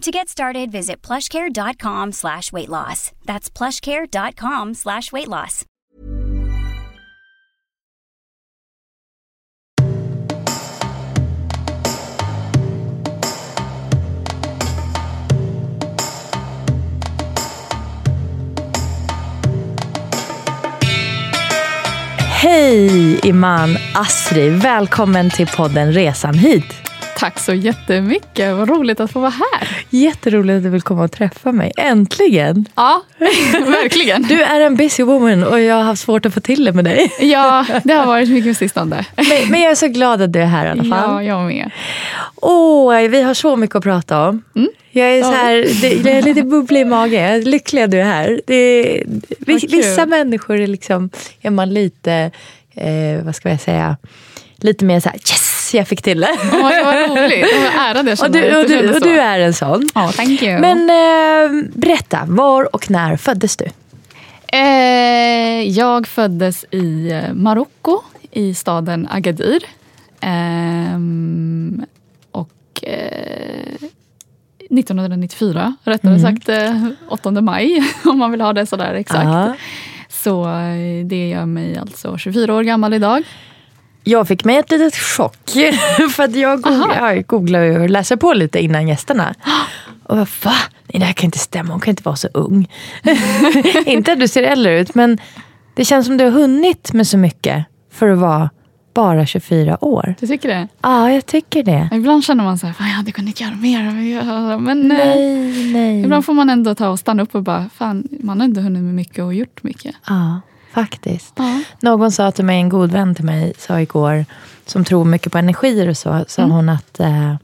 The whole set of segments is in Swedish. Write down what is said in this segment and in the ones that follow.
To get started, visit plushcare.com slash weight loss. That's plushcare.com slash weight loss. Hej Iman Asri, välkommen till podden Resan hit. Tack så jättemycket, vad roligt att få vara här. Jätteroligt att du vill komma och träffa mig, äntligen. Ja, verkligen. Du är en busy woman och jag har haft svårt att få till det med dig. Ja, det har varit mycket sistone. Men, men jag är så glad att du är här i alla fall. Ja, jag med. Åh, vi har så mycket att prata om. Mm. Jag är, så här, jag är lite bubblig i magen. Jag är lycklig att du är här. Kul. vissa människor är, liksom, är man lite, eh, vad ska jag säga, lite mer så här yes, jag fick till det. Åh, vad roligt. Vad ärad jag Och du, och, du, och du är en sån. Ja, thank you. Men eh, berätta, var och när föddes du? eh, jag föddes i eh, Marocko, i staden Agadir. Ehm, och eh, 1994, rättare sagt eh, 8 maj, om man vill ha det sådär exakt. Ja. Så eh, det gör mig alltså 24 år gammal idag. Jag fick mig ett litet chock. För att jag, googlar, jag googlar ju och läser på lite innan gästerna. Och jag bara, va? Nej, det här kan inte stämma. Hon kan inte vara så ung. inte att du ser äldre ut, men det känns som du har hunnit med så mycket för att vara bara 24 år. Du tycker det? Ja, jag tycker det. Ibland känner man så här, fan jag hade kunnat göra mer. Men eh, Nej, nej. ibland får man ändå ta och stanna upp och bara, fan man har ändå hunnit med mycket och gjort mycket. Ja, faktiskt. Ja. Någon sa till mig, en god vän till mig, sa igår, som tror mycket på energier och så, sa hon att eh,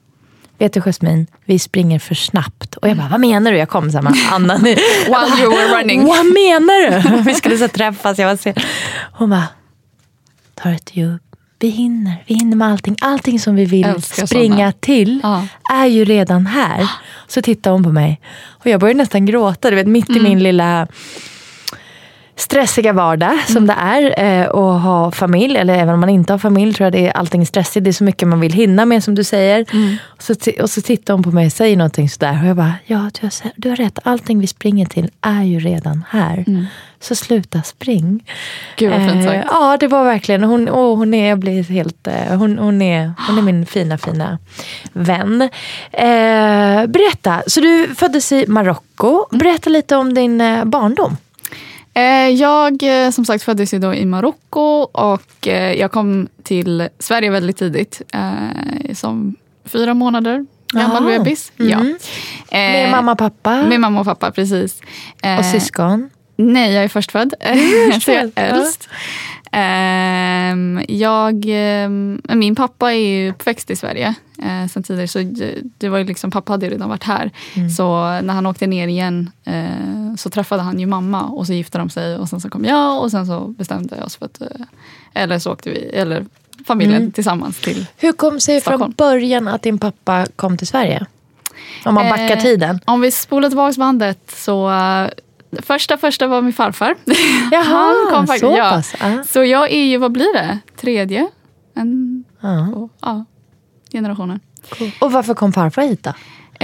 Vet du Jasmin, vi springer för snabbt. Och jag bara, vad menar du? Jag kom så här med andan. While you were running. Vad menar du? Vi skulle så träffas. Jag var sen. Hon bara, ta ett djup. Vi hinner, vi hinner med allting. Allting som vi vill Älskar springa såna. till Ja. är ju redan här. Så tittar hon på mig. Och jag började nästan gråta, du vet, mitt Mm. i min lilla stressiga vardag som Mm. det är eh, att ha familj. Eller även om man inte har familj tror jag det är allting stressigt. Det är så mycket man vill hinna med som du säger. Mm. Och, så, och så tittar hon på mig och säger någonting sådär. Och jag bara, ja du har, du har rätt. Allting vi springer till är ju redan här. Så sluta spring. Mm. Gud vad fint Eh, sagt. ja, det var verkligen. Hon, åh, hon, är, jag blir helt, eh, hon, hon, är, hon är min fina, fina vän. Eh, berätta, så du föddes i Marocko. Berätta lite om din eh, barndom. Eh, Jag eh, som sagt föddes ju då i Marocko och eh, jag kom till Sverige väldigt tidigt. Som fyra månader gammal Jaha. bebis. Mm. Ja. Med mamma och pappa Med mamma och pappa, precis. Och syskon. Nej, jag är förstfödd. så jag är förstfödd, ja. Ehm, jag, ehm, min pappa är ju uppväxt i Sverige eh, sen tidigare. Så det, var ju liksom, pappa hade ju redan varit här. Mm. Så när han åkte ner igen eh, så träffade han ju mamma och så gifte de sig. Och sen så kom jag och sen så bestämde jag oss för att... Eh, eller så åkte vi, eller familjen Mm. tillsammans till Hur kom sig från början att din pappa kom till Sverige? Om man backar Eh, tiden. Om vi spolar tillbaka bandet så Första första var min farfar. Jaha, Han kom faktiskt, så ja. pass. Så jag är ju, vad blir det? Tredje? En, Ja. två, ja, generationen. Och varför kom farfar hit då?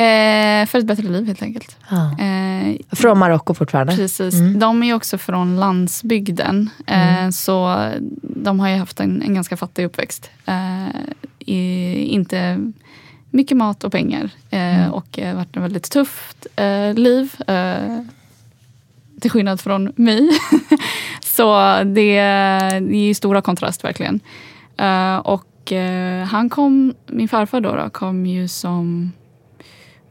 Eh, för ett bättre liv helt enkelt. Ja. Eh, Från Marocko fortfarande? precis. Mm. De är ju också från landsbygden. Eh, Så de har ju haft en, en ganska fattig uppväxt. Eh, i, inte mycket mat och pengar. Eh, Mm. Och eh, varit ett väldigt tufft liv. Till skillnad från mig. Så det, det är ju stora kontrast verkligen. Uh, och uh, han kom, min farfar då, då kom ju som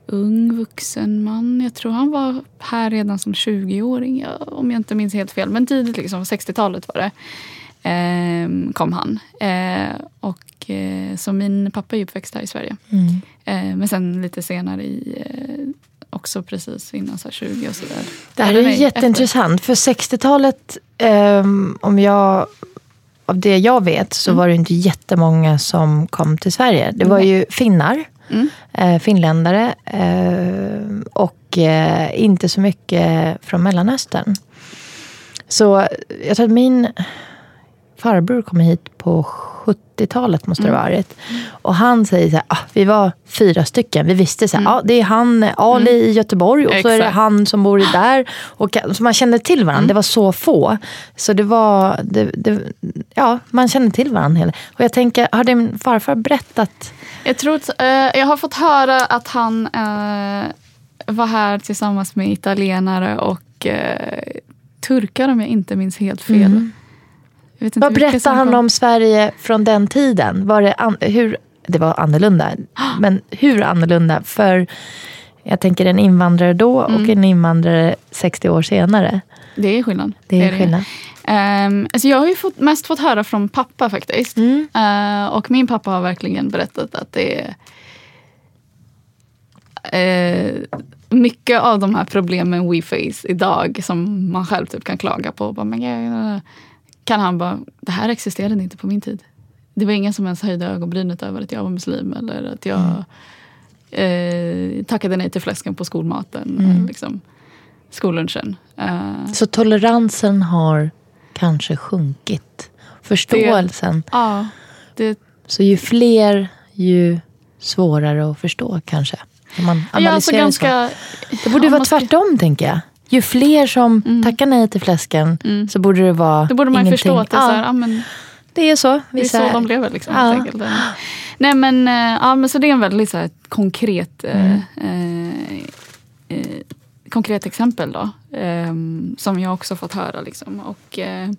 ung vuxen man. Jag tror han var här redan som 20-åring om jag inte minns helt fel. Men tidigt, liksom, 60-talet var det, eh, kom han. Eh, och, så min pappa är uppväxt här i Sverige. Mm. Men sen lite senare i också precis innan så 20 och sådär. Det här är jätteintressant. För 60-talet, um, om jag av det jag vet så mm. var det inte jättemånga som kom till Sverige. Det var ju finnar, mm. eh, finländare eh, och eh, inte så mycket från Mellanöstern. Så jag tror att min farbror kom hit på 70-talet måste det ha mm. varit. Och han säger så här, ah, vi var fyra stycken. Vi visste så här, mm. ah, det är han Ali mm. i Göteborg och Exakt. så är det han som bor där. Och, så man kände till varandra. Mm. Det var så få. Så det var, det, det, ja, man kände till varandra. Och jag tänker, har din farfar berättat? Jag, tror uh, jag har fått höra att han uh, var här tillsammans med italienare och uh, turkar om jag inte minns helt fel. Vad berättar han om Sverige från den tiden? Var det, an, hur, det var annorlunda, men hur annorlunda? För jag tänker en invandrare då mm. och en invandrare 60 år senare. Det är skillnad. Det är, det skillnad. Um, alltså jag har ju fått, mest fått höra från pappa faktiskt. Mm. Uh, och min pappa har verkligen berättat att det är uh, mycket av de här problemen we face idag som man själv typ kan klaga på. Bara, men kan han bara, det här existerade inte på min tid. Det var ingen som ens höjde ögonbrynet över att jag var muslim eller att jag mm. eh, tackade nej till fläsken på skolmaten. Mm. Liksom, skollunchen. Uh, Så toleransen har kanske sjunkit? Förståelsen? Det, ja. Det, Så ju fler, ju svårare att förstå kanske? Om man analyserar ja, alltså ganska, så. Det borde vara tvärtom tänker jag ju fler som mm. tackar nej till fläsken mm. så borde det vara Då borde man ingenting. förstå att det är, så, här, ja, men, det är så. Det är så de lever. Liksom, ja. Nej, men, eh, ja, men så det är en väldigt så här, konkret, eh, mm. eh, eh, konkret exempel då, eh, som jag också fått höra. Liksom. Och, eh,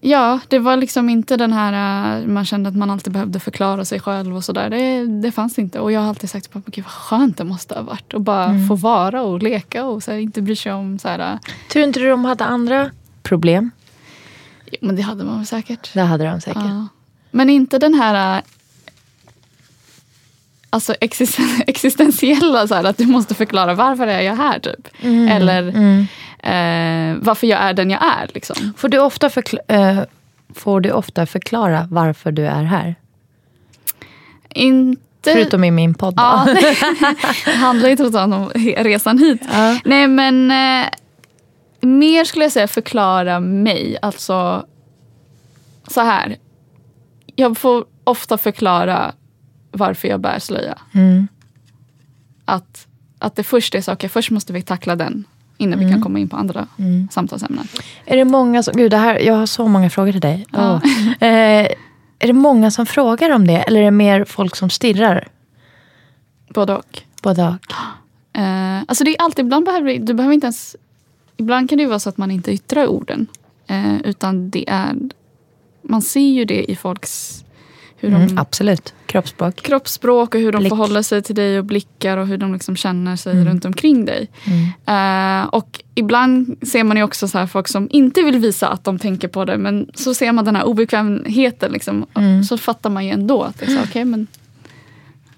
Ja, det var liksom inte den här, man kände att man alltid behövde förklara sig själv och sådär. Det, det fanns inte. Och jag har alltid sagt, gud vad skönt det måste ha varit. Och bara mm. få vara och leka och så här, inte bry sig om så här. Tror inte du de hade andra problem? Jo, men det hade man säkert. Det hade de säkert. Ja. Men inte den här alltså existentiella, så här, att du måste förklara varför är jag här typ. Mm. Eller mm eh, varför jag är den jag är. Liksom. Får, du ofta eh, får du ofta förklara varför du är här? Inte... Förutom i min podd. Ja, det handlar ju totalt om resan hit. Ja. Nej men eh, mer skulle jag säga förklara mig. Alltså så här. Jag får ofta förklara varför jag bär slöja. Mm. Att, att det först är saker, först måste vi tackla den innan mm. vi kan mm. komma in på andra mm. samtalsämnen. Är det många som, gud det här, jag har så många frågor till dig. Ja. Oh. Eh, är det många som frågar om det eller är det mer folk som stirrar? Både och. Både och. Eh, alltså det är alltid, ibland behöver du behöver inte ens, ibland kan det vara så att man inte yttrar orden. Eh, utan det är, man ser ju det i folks hur de, mm, absolut. Kroppsspråk. Kroppsspråk och hur de Blick. förhåller sig till dig och blickar och hur de liksom känner sig mm. runt omkring dig. Mm. Uh, och ibland ser man ju också så folk som inte vill visa att de tänker på det men så ser man den här obekvämheten. Liksom, mm. Så fattar man ju ändå att det är så, okay, men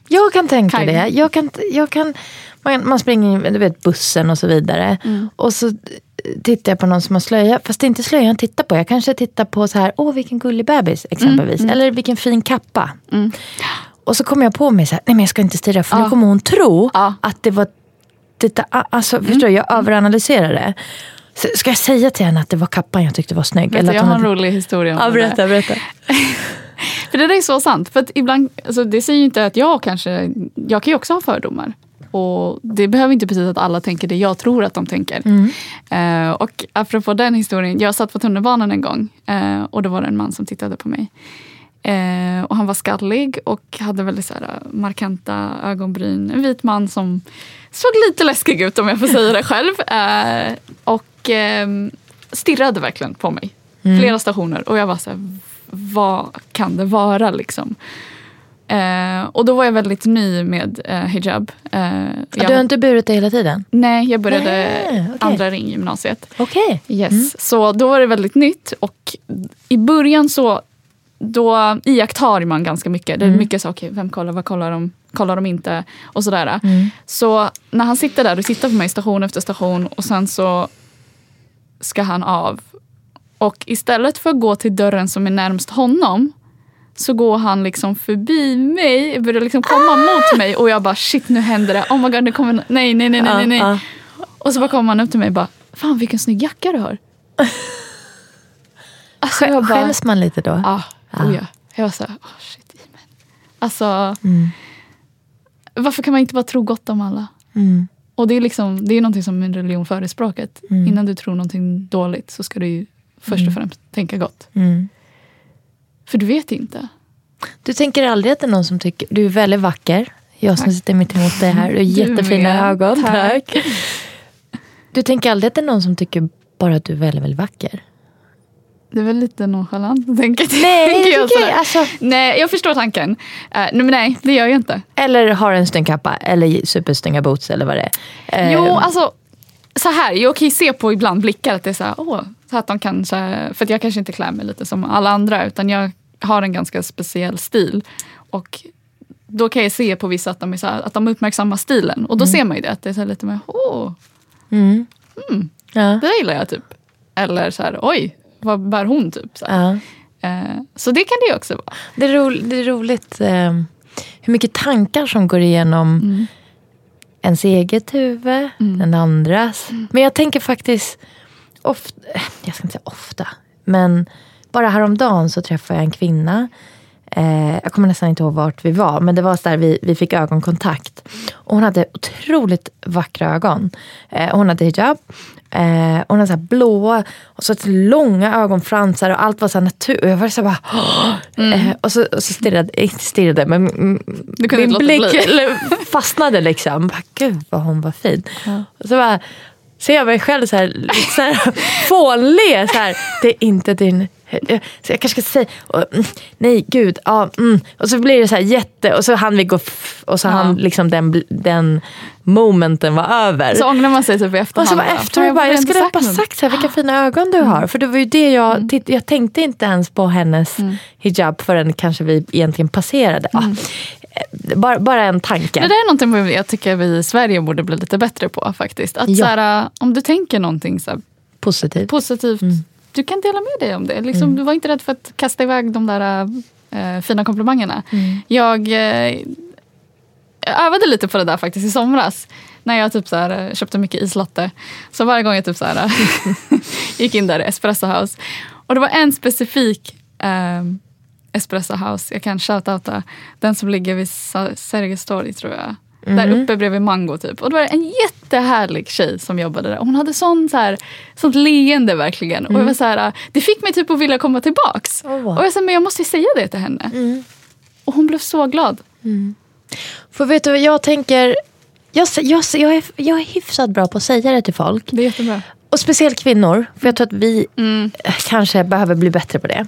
jag kan tänka kind. det. Jag kan, jag kan, man, man springer i du vet, bussen och så vidare. Mm. Och så tittar jag på någon som har slöja. Fast det är inte slöjan jag tittar på. Jag kanske tittar på så här, åh vilken gullig bebis exempelvis. Mm, mm. Eller vilken fin kappa. Mm. Och så kommer jag på mig så här, nej men jag ska inte stirra för ja. nu kommer hon tro ja. att det var detta, alltså mm. förstår du, jag överanalyserar det. Så ska jag säga till henne att det var kappan jag tyckte var snygg? Vet eller jag har en rolig historia om ja, berätta, det berätta. för det där är så sant. För ibland, alltså, det säger ju inte att jag kanske, jag kan ju också ha fördomar. Och det behöver inte betyda att alla tänker det jag tror att de tänker. Mm. Uh, och apropå den historien, jag satt på tunnelbanan en gång uh, och det var en man som tittade på mig. Uh, och han var skallig och hade väldigt så här, markanta ögonbryn. En vit man som såg lite läskig ut om jag får säga det själv. och ehm, stirrade verkligen på mig. Mm. Flera stationer. Och jag var så här, vad kan det vara liksom? Eh, och då var jag väldigt ny med eh, hijab. Eh, jag, Du har inte burit det hela tiden? Nej, jag började Nej, okej. andra ring gymnasiet. Okej. Yes. Så då var det väldigt nytt. Och i början så då iakttar man ganska mycket. Det är mycket så, okej, vem kollar, vad kollar de, kollar de inte? Och sådär. Så när han sitter där och tittar på mig station efter station och sen så ska han av. Och istället för att gå till dörren som är närmst honom så går han liksom förbi mig, börjar liksom komma mot mig och jag bara shit nu händer det. Oh my god nu kommer nej nej nej nej nej. nej. Ja, Och så bara kommer han upp till mig och bara fan vilken snygg jacka du har. Alltså jag bara, Skäms man lite då? Ja, oh ja. Jag var så här, oh shit Imen. Alltså, Mm. varför kan man inte bara tro gott om alla? Mm. Och det är liksom, det är någonting som min religion förespråkat. Mm. Innan du tror någonting dåligt så ska du ju först och främst tänka gott. För du vet inte. Du tänker aldrig att det är någon som tycker... Du är väldigt vacker. Jag som sitter mitt emot dig här. Du har jättefina med. ögon. Tack. Tack. Du tänker aldrig att det är någon som tycker bara att du är väldigt, väldigt vacker? Det är väl lite nonchalant att tänka Nej, tänker jag sådär. alltså, Nej, jag förstår tanken. Uh, nej, men nej, det gör jag inte. Eller har en snygg kappa, eller supersnygga boots eller vad det är. Eh, Jo, alltså så här, jag kan ju se på ibland blickar att det är så här, åh, så att de kan, så här, för jag kanske inte klär mig lite som alla andra utan jag har en ganska speciell stil. Och då kan jag se på vissa att de, är så här, att de uppmärksammar stilen och då ser man ju det, att det är lite mer, åh, Mm. Ja. det där gillar jag typ. Eller så här, oj, vad bär hon typ? Så. Ja. Eh, så det kan det ju också vara. Det, är ro, det är roligt eh, hur mycket tankar som går igenom Mm. ens eget huvud, den andras. Men jag tänker faktiskt, ofta, jag ska inte säga ofta, men bara häromdagen så träffade jag en kvinna. Eh, jag kommer nästan inte ihåg vart vi var, men det var så där vi, vi fick ögonkontakt. Och hon hade otroligt vackra ögon. Eh, hon hade hijab. Eh, hon hade så blåa och så långa ögonfransar och allt var så natur. Och jag var så bara... "Åh!" Eh, och så, och så stirrade, inte stirrade, men mm, Du kunde min blick bli. fastnade liksom. Bara, Gud vad hon var fin. Och så bara ser jag mig själv så här, så här fånle. Så här, det är inte din... Så jag kanske ska säga, och, mm, nej gud, ja, mm. och så blir det så här jätte, och så hann vi gå, f- och så Ja. hann liksom den, den momenten var över. Så ångrar man sig typ i och efterhand. så var bara, efter, "Fan, jag, bara, jag skulle ha bara något." sagt så här, vilka fina ögon du har. För det var ju det jag, titt, jag tänkte inte ens på hennes hijab förrän kanske vi egentligen passerade. Ja, eh, bara, bara en tanke. Det där är någonting jag tycker vi i Sverige borde bli lite bättre på faktiskt. Att Ja. så här, om du tänker någonting så här, Positivt. positivt, du kan dela med dig om det. Liksom, Du var inte rädd för att kasta iväg de där eh, fina komplimangerna. Jag, eh, jag övade lite på det där faktiskt i somras. När jag typ så här, eh, köpte mycket islatte. Så varje gång jag typ så här, gick in där i Espresso House. Och det var en specifik eh, Espresso House, jag kan shoutouta. Den som ligger vid Sergels torg tror jag. Där uppe bredvid Mango typ. Och då var det en jättehärlig tjej som jobbade där. Hon hade sån, så här, sånt leende verkligen. Och jag var så här, det fick mig typ att vilja komma tillbaks. Åh. Och jag sa, men jag måste ju säga det till henne. Och hon blev så glad. För vet du vad jag tänker? Jag, jag, jag, är, jag är hyfsat bra på att säga det till folk. Det är jättebra. Och speciellt kvinnor. För jag tror att vi Mm. kanske behöver bli bättre på det.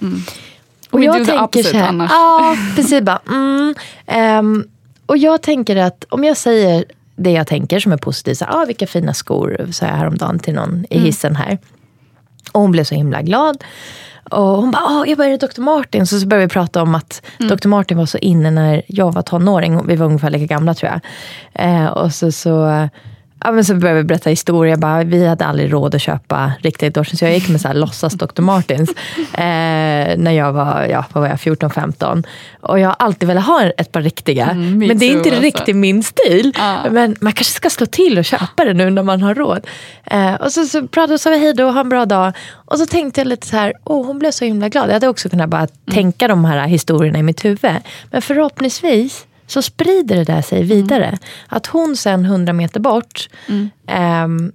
Och we do the opposite annars. Ja, precis. Bara, mm, ehm, och jag tänker att om jag säger det jag tänker som är positivt. Så, ah, vilka fina skor, sa jag häromdagen till någon i hissen här. Och hon blev så himla glad. Och hon bara, ah, jag började Dr. Martin. Så, så började vi prata om att Dr. Martin var så inne när jag var tonåring. Vi var ungefär lika gamla tror jag. Eh, och så, så, ja, men så började vi berätta historia. Bara, vi hade aldrig råd att köpa riktigt Dr. Så jag gick med så här, låtsas Dr. Martins. Eh, när jag var, ja, vad var jag, 14-15. Och jag har alltid velat ha ett par riktiga. Mm, me men det är inte alltså. riktigt min stil. Ja. Men man kanske ska slå till och köpa det nu när man har råd. Eh, och så, så pratade vi, hej då, ha en bra dag. Och så tänkte jag lite så här, åh hon blev så himla glad. Jag hade också kunnat bara tänka de här historierna i mitt huvud. Men förhoppningsvis så sprider det där sig vidare. Att hon sen hundra meter bort ehm,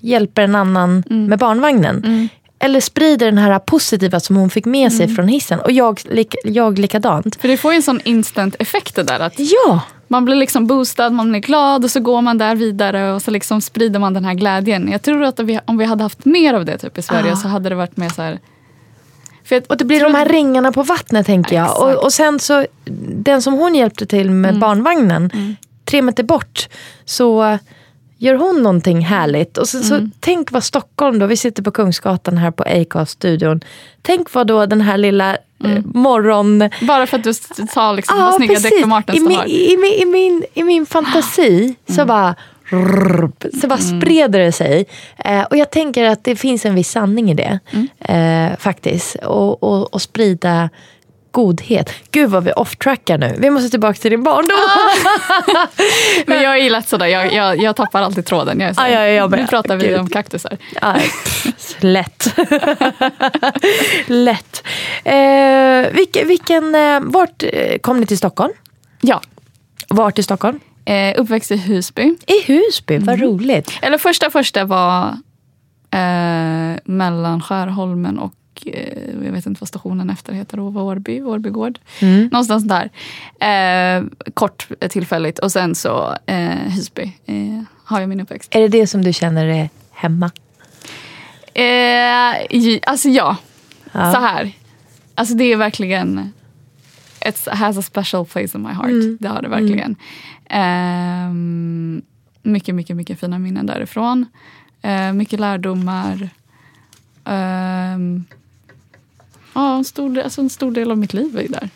hjälper en annan med barnvagnen. Eller sprider den här positiva som hon fick med sig från hissen. Och jag, lik, jag likadant. För det får ju en sån instant effekt det där. Att Ja, man man blir liksom boostad, man blir glad och så går man där vidare och så liksom sprider man den här glädjen. Jag tror att vi, om vi hade haft mer av det typ i Sverige Ah. så hade det varit mer så här... För jag Och det blir de här ringarna på vattnet tänker jag. Och, och sen så, den som hon hjälpte till med barnvagnen, tre meter bort, så gör hon någonting härligt. Och sen, så tänk vad Stockholm då, vi sitter på Kungsgatan här på Acast-studion. Tänk vad då den här lilla eh, morgon... Bara för att du sa liksom vad snygga Dr. Martens I, min, i, min, i, min, I min fantasi så bara så bara spreder det sig. Eh, och jag tänker att det finns en viss sanning i det. Eh, faktiskt. Och, och, och sprida godhet. Gud vad vi off-trackar nu. Vi måste tillbaka till din barndom. Men jag är ju lätt sådär, jag, jag, jag tappar alltid tråden. Jag är så här, Ja, ja, jag med. nu pratar vi Gud. om kaktusar. Pff, lätt. lätt. Eh, vilken, vilken, eh, vart eh, kom ni till Stockholm? Ja, Vart i Stockholm? Eh, uppväxt i Husby. I Husby, vad roligt. Eller första första var eh, mellan Skärholmen och eh, jag vet inte vad stationen efter heter, Vårby, gård. Mm. Någonstans där. Eh, kort tillfälligt och sen så eh, Husby har jag min uppväxt. Är det det som du känner är hemma? Alltså ja, Ja. så här. Alltså det är verkligen It has a special place in my heart. Mm. Det har det verkligen. Ehm, mycket, mycket, mycket fina minnen därifrån. Eh, mycket lärdomar. Ehm, ja, en stor, del- alltså en stor del av mitt liv är där.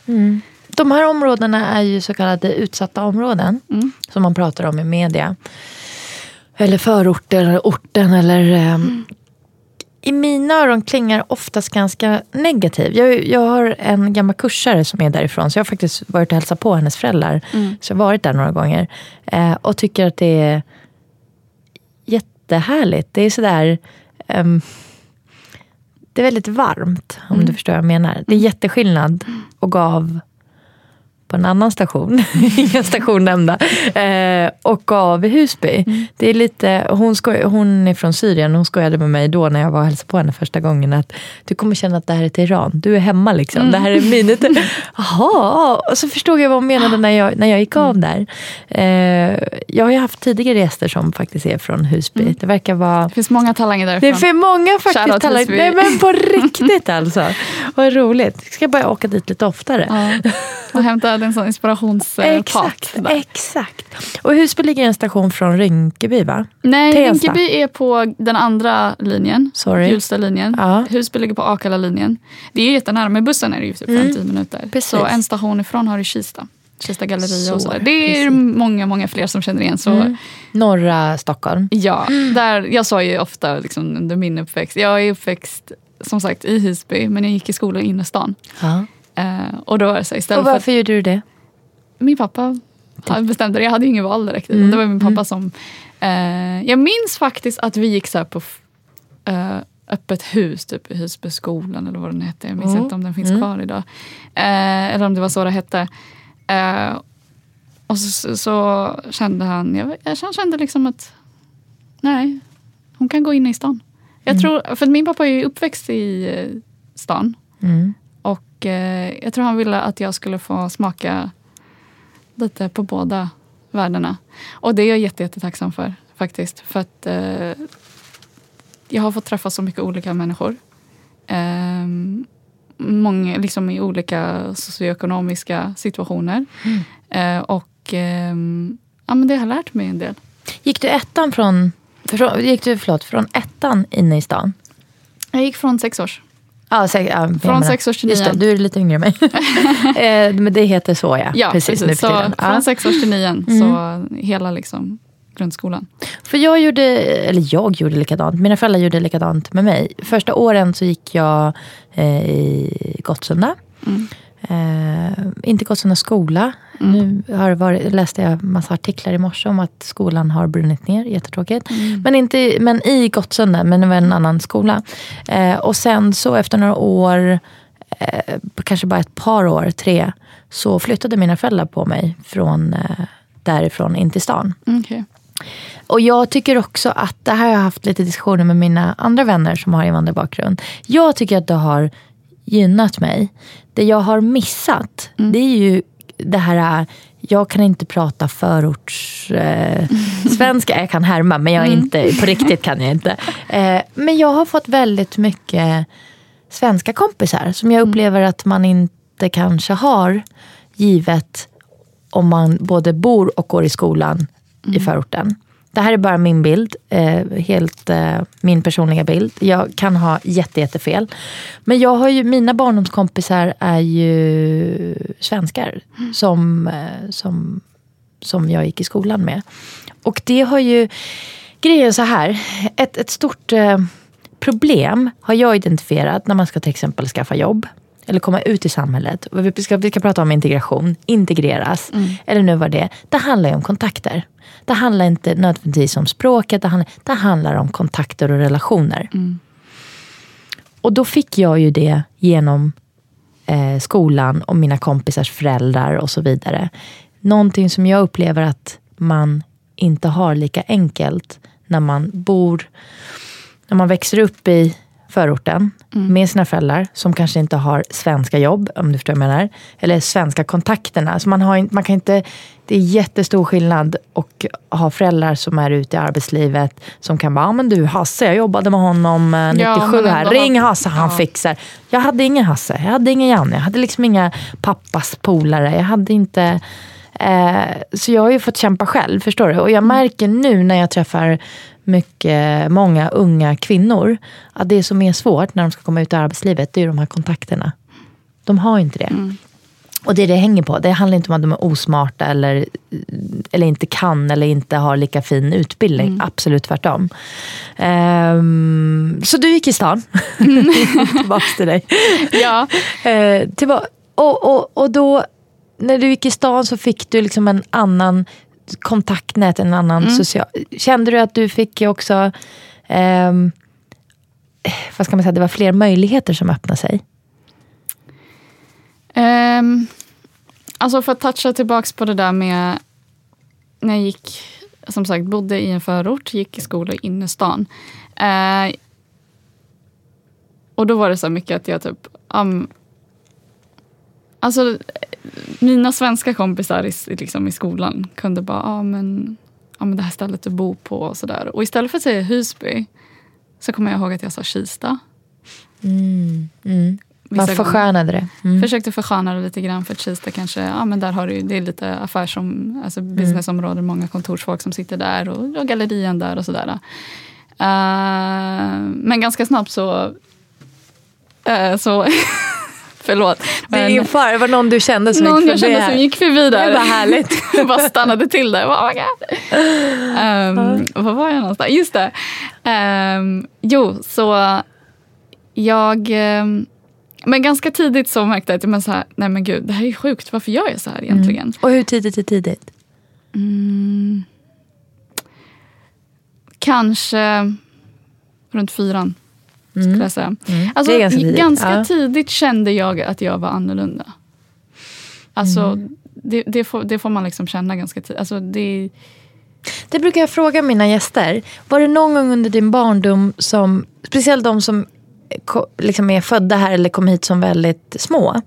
De här områdena är ju så kallade utsatta områden. Mm. Som man pratar om i media. Eller förorter, eller orten eller... ehm, I mina öron klingar oftast ganska negativ. Jag, jag har en gammal kursare som är därifrån. Så jag har faktiskt varit och hälsat på hennes föräldrar. Så jag har varit där några gånger. Eh, och tycker att det är jättehärligt. Det är sådär... ehm, det är väldigt varmt, om du förstår vad jag menar. Det är jätteskillnad att gå av på en annan station, ingen station nämnda, eh, och gav i Husby. Det är lite, hon, skoj, hon är från Syrien, hon skojade med mig då när jag var och hälsade på henne första gången att du kommer känna att det här är Teheran, du är hemma liksom. Det här är minnet. Jaha, och så förstod jag vad hon menade när jag, när jag gick av där. Eh, jag har ju haft tidigare gäster som faktiskt är från Husby. Det verkar vara Det finns många talanger det är därifrån. för många faktiskt talang. Husby. Nej men på riktigt alltså. Vad roligt. Ska jag bara åka dit lite oftare. Ja. Och hämta en sån inspirationstak. Exakt, exakt. Och Husby ligger en station från Rinkeby va? Nej, Tensta. Rinkeby är på den andra linjen. Sorry. Hjulsta-linjen. Ja. Husby ligger på Akalla-linjen. Det är jättenära, med bussen är det ju typ 5-10 minuter. Mm. Precis. Så en station ifrån har du Kista. Kista galleria Så, och sådär. Det är precis. Mm. många, många fler som känner igen. Så Norra Stockholm. ja, där, jag sa ju ofta liksom, under min uppväxt. Jag är uppväxt som sagt i Husby, men jag gick i skolan i innerstan. Ja. Eh, och då så istället Och för varför gjorde du det? min pappa bestämde det. Jag hade ju ingen val direkt. Mm, Det var min pappa som... Eh, jag minns faktiskt att vi gick så på eh, öppet hus, typ Husbyskolan eller vad den hette. Jag minns Mm. inte om den finns kvar idag. Eller om det var så det hette. Och så, så, kände han, jag, han kände liksom att nej, hon kan gå in i stan. Jag Mm. tror, för min pappa är ju uppväxt i stan. Mm. Och eh, jag tror han ville att jag skulle få smaka lite på båda världarna. Och det är jag jätte, jättetacksam för faktiskt. För att eh, jag har fått träffa så mycket olika människor. Ehm, många liksom i olika socioekonomiska situationer. Eh, och ehm, ja, men det har lärt mig en del. Gick du ettan från, från, gick du, förlåt, från ettan inne i stan? Jag gick från sex års. Ja, sex, ja, Från menar- sex års till Just det, du är lite yngre än mig. eh, men det heter så ja. Ja, precis. för så från Ja. sex års till nian. Så hela liksom grundskolan. För jag gjorde, eller jag gjorde likadant, mina föräldrar gjorde likadant med mig. Första åren så gick jag eh, i Gottsunda. Eh, inte Gottsunda skola. Nu har varit, läste jag massa artiklar i morse om att skolan har brunnit ner, jättetråkigt. Men, inte, men i Gottsunda, men det var en annan skola. Eh, och sen så efter några år, eh, kanske bara ett par år, tre, så flyttade mina föräldrar på mig från eh, därifrån in till stan. Okej. Och jag tycker också att, det här har jag haft lite diskussioner med mina andra vänner som har invandrarbakgrund. Jag tycker att det har gynnat mig. Det jag har missat, det är ju det här jag kan inte prata förorts eh, svenska. Jag kan härma men jag är inte, på riktigt kan jag inte. Eh, men jag har fått väldigt mycket svenska kompisar som jag upplever att man inte kanske har givet om man både bor och går i skolan i förorten. Det här är bara min bild, eh, helt eh, min personliga bild. Jag kan ha jätte, jättefel. Men jag har ju, mina barndomskompisar är ju svenskar som, eh, som, som jag gick i skolan med. Och det har ju, grejen så här, ett, ett stort problem har jag identifierat när man ska till exempel skaffa jobb eller komma ut i samhället. Vi ska, vi ska prata om integration, integreras, eller nu var det. Det handlar ju om kontakter. Det handlar inte nödvändigtvis om språket, det handlar, det handlar om kontakter och relationer. Och då fick jag ju det genom eh, skolan och mina kompisars föräldrar och så vidare. Någonting som jag upplever att man inte har lika enkelt när man bor, när man växer upp i förorten med sina föräldrar som kanske inte har svenska jobb, om du förstår vad jag menar. Eller svenska kontakterna. Så man, har, man kan inte, det är jättestor skillnad att ha föräldrar som är ute i arbetslivet som kan bara, ja men du Hasse, jag jobbade med honom eh, 97 Ja, men här, ring ha- Hasse, han Ja. fixar. Jag hade ingen Hasse, jag hade ingen Janne, jag hade liksom inga pappas polare, jag hade inte Eh, så jag har ju fått kämpa själv, förstår du? Och jag märker nu när jag träffar mycket, många unga kvinnor att det som är svårt när de ska komma ut i arbetslivet, det är de här kontakterna. De har inte det. Och det det hänger på, det handlar inte om att de är osmarta eller, eller inte kan eller inte har lika fin utbildning. Absolut tvärtom. Ehm, så du gick i stan. Tillbaks till dig. Ja. Eh, tillba- och, och, och då, när du gick i stan så fick du liksom en annan kontaktnät, en annan social... Kände du att du fick också, ehm, vad ska man säga, det var fler möjligheter som öppnade sig? Ehm, alltså för att toucha tillbaks på det där med när jag gick, som sagt, bodde i en förort, gick i skola i innerstan. Eh, och då var det så mycket att jag typ, um, alltså mina svenska kompisar i, liksom i skolan kunde bara, ja ah, men, ah, men det här stället du bor på och sådär. Och istället för att säga Husby så kommer jag ihåg att jag sa Kista. Man Vissa gånger. förskönade det. Mm. Försökte försköna det lite grann för att Kista kanske, ja men där har du, det är lite affärsom, alltså businessområden, många kontorsfolk som sitter där och, och gallerian där och sådär. Eh, men ganska snabbt så, eh, så förlåt. Det är fara, det var någon du kände som någon gick jag förbi kände här. som gick förbi där. Det var härligt. bara stannade till där. Oh my God. Um, var var jag någonstans? Just det. Ehm, jo, så jag... ehm, men ganska tidigt så märkte jag att men så här, nej men gud, det här är sjukt. Varför gör jag så här egentligen? Och hur tidigt är tidigt? Kanske runt fyran, skulle jag säga. Alltså, Det är ganska tidigt, ganska ja. tidigt kände jag att jag var annorlunda. Alltså, det, det, får, det får man liksom känna ganska tidigt. Alltså, det, Det brukar jag fråga mina gäster. Var det någon gång under din barndom som, speciellt de som ko- liksom är födda här eller kom hit som väldigt små.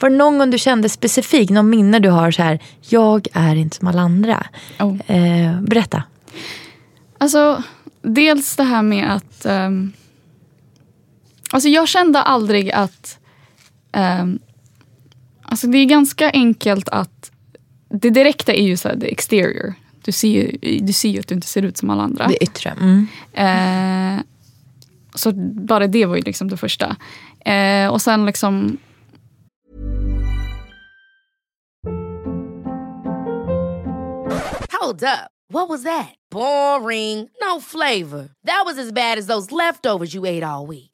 Var det någon gång du kände specifikt, någon minne du har så här, jag är inte som alla andra. Oh. Eh, berätta. Alltså, dels det här med att... ehm, alltså jag kände aldrig att... ehm, alltså det är ganska enkelt att... Det direkta är ju så här, the exterior. Du ser, ju, du ser ju att du inte ser ut som alla andra. Det yttre. Mm. Eh, så bara det var ju liksom det första. Eh, och sen liksom... Hold up. What was that? Boring. No flavor. That was as bad as those leftovers you ate all week.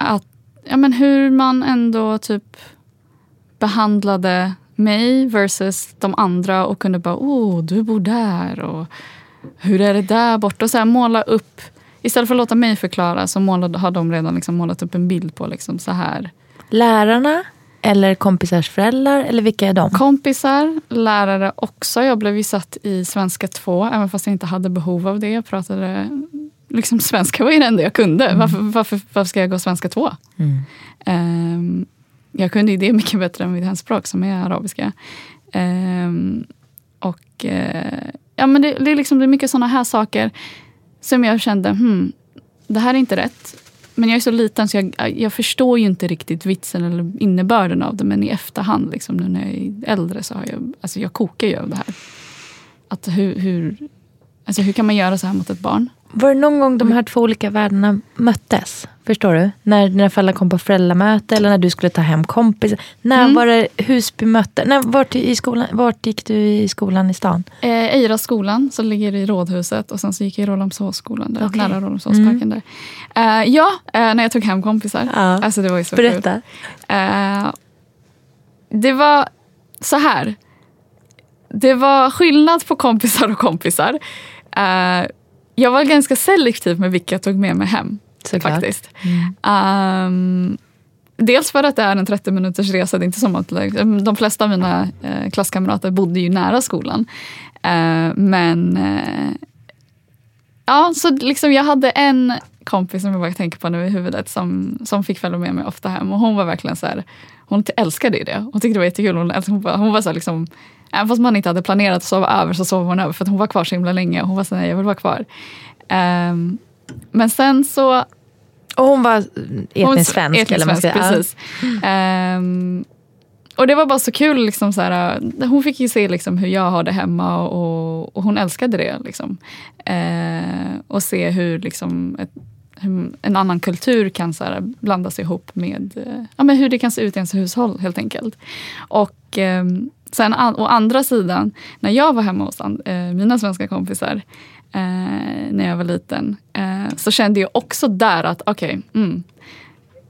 Att, ja, men hur man ändå typ behandlade mig versus de andra och kunde bara, åh, du bor där och hur är det där borta? Och så här, måla upp, istället för att låta mig förklara så målade, har de redan liksom målat upp en bild på liksom så här. Lärarna eller kompisars föräldrar? Eller vilka är de? Kompisar, lärare också. Jag blev ju satt i svenska 2, även fast jag inte hade behov av det. Jag pratade liksom svenska var ju det enda jag kunde. Mm. Varför, varför, varför, ska jag gå svenska 2? Mm. Um, jag kunde ju det mycket bättre än mitt hemspråk som är arabiska. Um, och uh, ja, men det, det, är liksom, det är mycket sådana här saker som jag kände, hmm, det här är inte rätt. Men jag är så liten så jag, jag förstår ju inte riktigt vitsen eller innebörden av det. Men i efterhand, liksom, nu när jag är äldre, så har jag, alltså jag kokar ju av det här. Att hur, hur, alltså hur kan man göra så här mot ett barn? Var det någon gång de här två olika världarna möttes? Förstår du? När dina föräldrar kom på föräldramöte eller när du skulle ta hem kompisar. När mm. var det Husby mötte? När, vart, i skolan, vart gick du i skolan i stan? Eh, Eira skolan som ligger i Rådhuset och sen så gick jag i Rålambshovsskolan där, okay. nära Rålambshovsparken. Mm. Där. Eh, ja, eh, när jag tog hem kompisar. Ja. Alltså, det var ju så Berätta. Kul. Eh, det var så här. Det var skillnad på kompisar och kompisar. Jag var ganska selektiv med vilka jag tog med mig hem. Såklart. Faktiskt. Mm. Um, dels för att det är en 30 minuters resa. Det är inte som att liksom, de flesta av mina eh, klasskamrater bodde ju nära skolan. Uh, men uh, ja, så liksom jag hade en kompis som jag bara tänker på nu i huvudet som, som fick följa med mig ofta hem. Och hon var verkligen så här, hon älskade ju det. Hon tyckte det var jättekul. Hon, hon, var, hon var så liksom, Även fast man inte hade planerat att sova över så sov hon över för hon var kvar så himla länge. Hon var så nej jag vill vara kvar. Um, men sen så... Och hon var etnisk svensk? Etnisk eller svensk, precis. Um, och det var bara så kul. Liksom, så här, hon fick ju se liksom, hur jag har det hemma och, och hon älskade det. Liksom. Uh, och se hur, liksom, ett, en annan kultur kan så här, blandas ihop med uh, ja, men hur det kan se ut i ens hushåll helt enkelt. Och um, Sen å andra sidan, när jag var hemma hos eh, mina svenska kompisar eh, när jag var liten, eh, så kände jag också där att okej, okay, mm,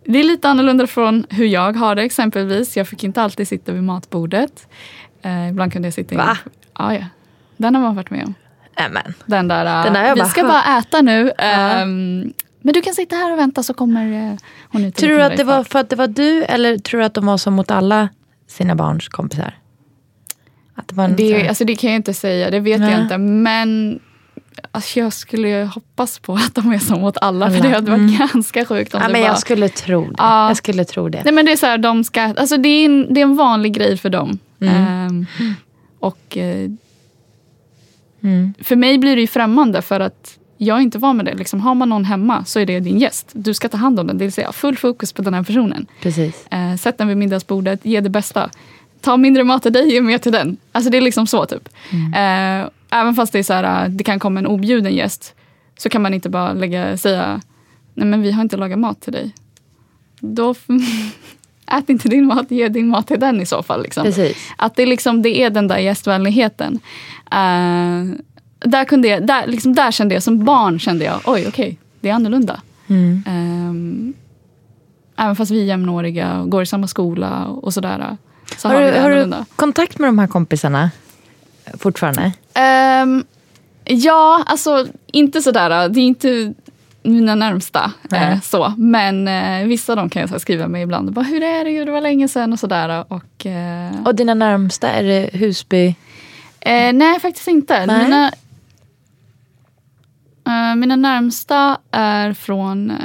det är lite annorlunda från hur jag har det exempelvis. Jag fick inte alltid sitta vid matbordet. Eh, ibland kunde jag sitta... Va? In, ja, ja. Den har man varit med om. Amen. Den där, Den vi bara, ska bara äta nu. Um, men du kan sitta här och vänta så kommer hon ut. Tror du att det var för att det var du eller tror du att de var så mot alla sina barns kompisar? Att det, var det, alltså det kan jag inte säga, det vet Nej. jag inte. Men alltså jag skulle hoppas på att de är så mot alla. alla. För det hade varit mm. ganska sjukt om ja, det men var... Jag skulle tro det. Ja. Jag skulle tro det. Nej, men det, är så här, de ska, alltså det, är en, det är en vanlig grej för dem. Mm. Um, och uh, mm. För mig blir det ju främmande för att jag är inte van med det. Liksom, har man någon hemma så är det din gäst. Du ska ta hand om den. Det vill säga full fokus på den här personen. Precis. Uh, sätt den vid middagsbordet, ge det bästa ta mindre mat till dig, ge mer till den. Alltså det är liksom så typ. Mm. Eh, även fast det, är så här, det kan komma en objuden gäst så kan man inte bara lägga, säga nej men vi har inte lagat mat till dig. Då ät inte din mat, ge din mat till den i så fall. Liksom. Att det, liksom, det är den där gästvänligheten. Uh, där, kunde jag, där, liksom, där kände jag, som barn kände jag, oj okej, okay, det är annorlunda. Mm. Um, även fast vi är jämnåriga och går i samma skola och sådär. Så har, har, du, har du kontakt med de här kompisarna fortfarande? Um, ja, alltså inte sådär. Det är inte mina närmsta. Eh, så. Men eh, vissa av dem kan jag skriva med ibland. Bara, Hur är det? Det var länge sedan och sådär. Och, eh, och dina närmsta, är det Husby? Eh, nej, faktiskt inte. Nej. Mina, mina närmsta är från eh,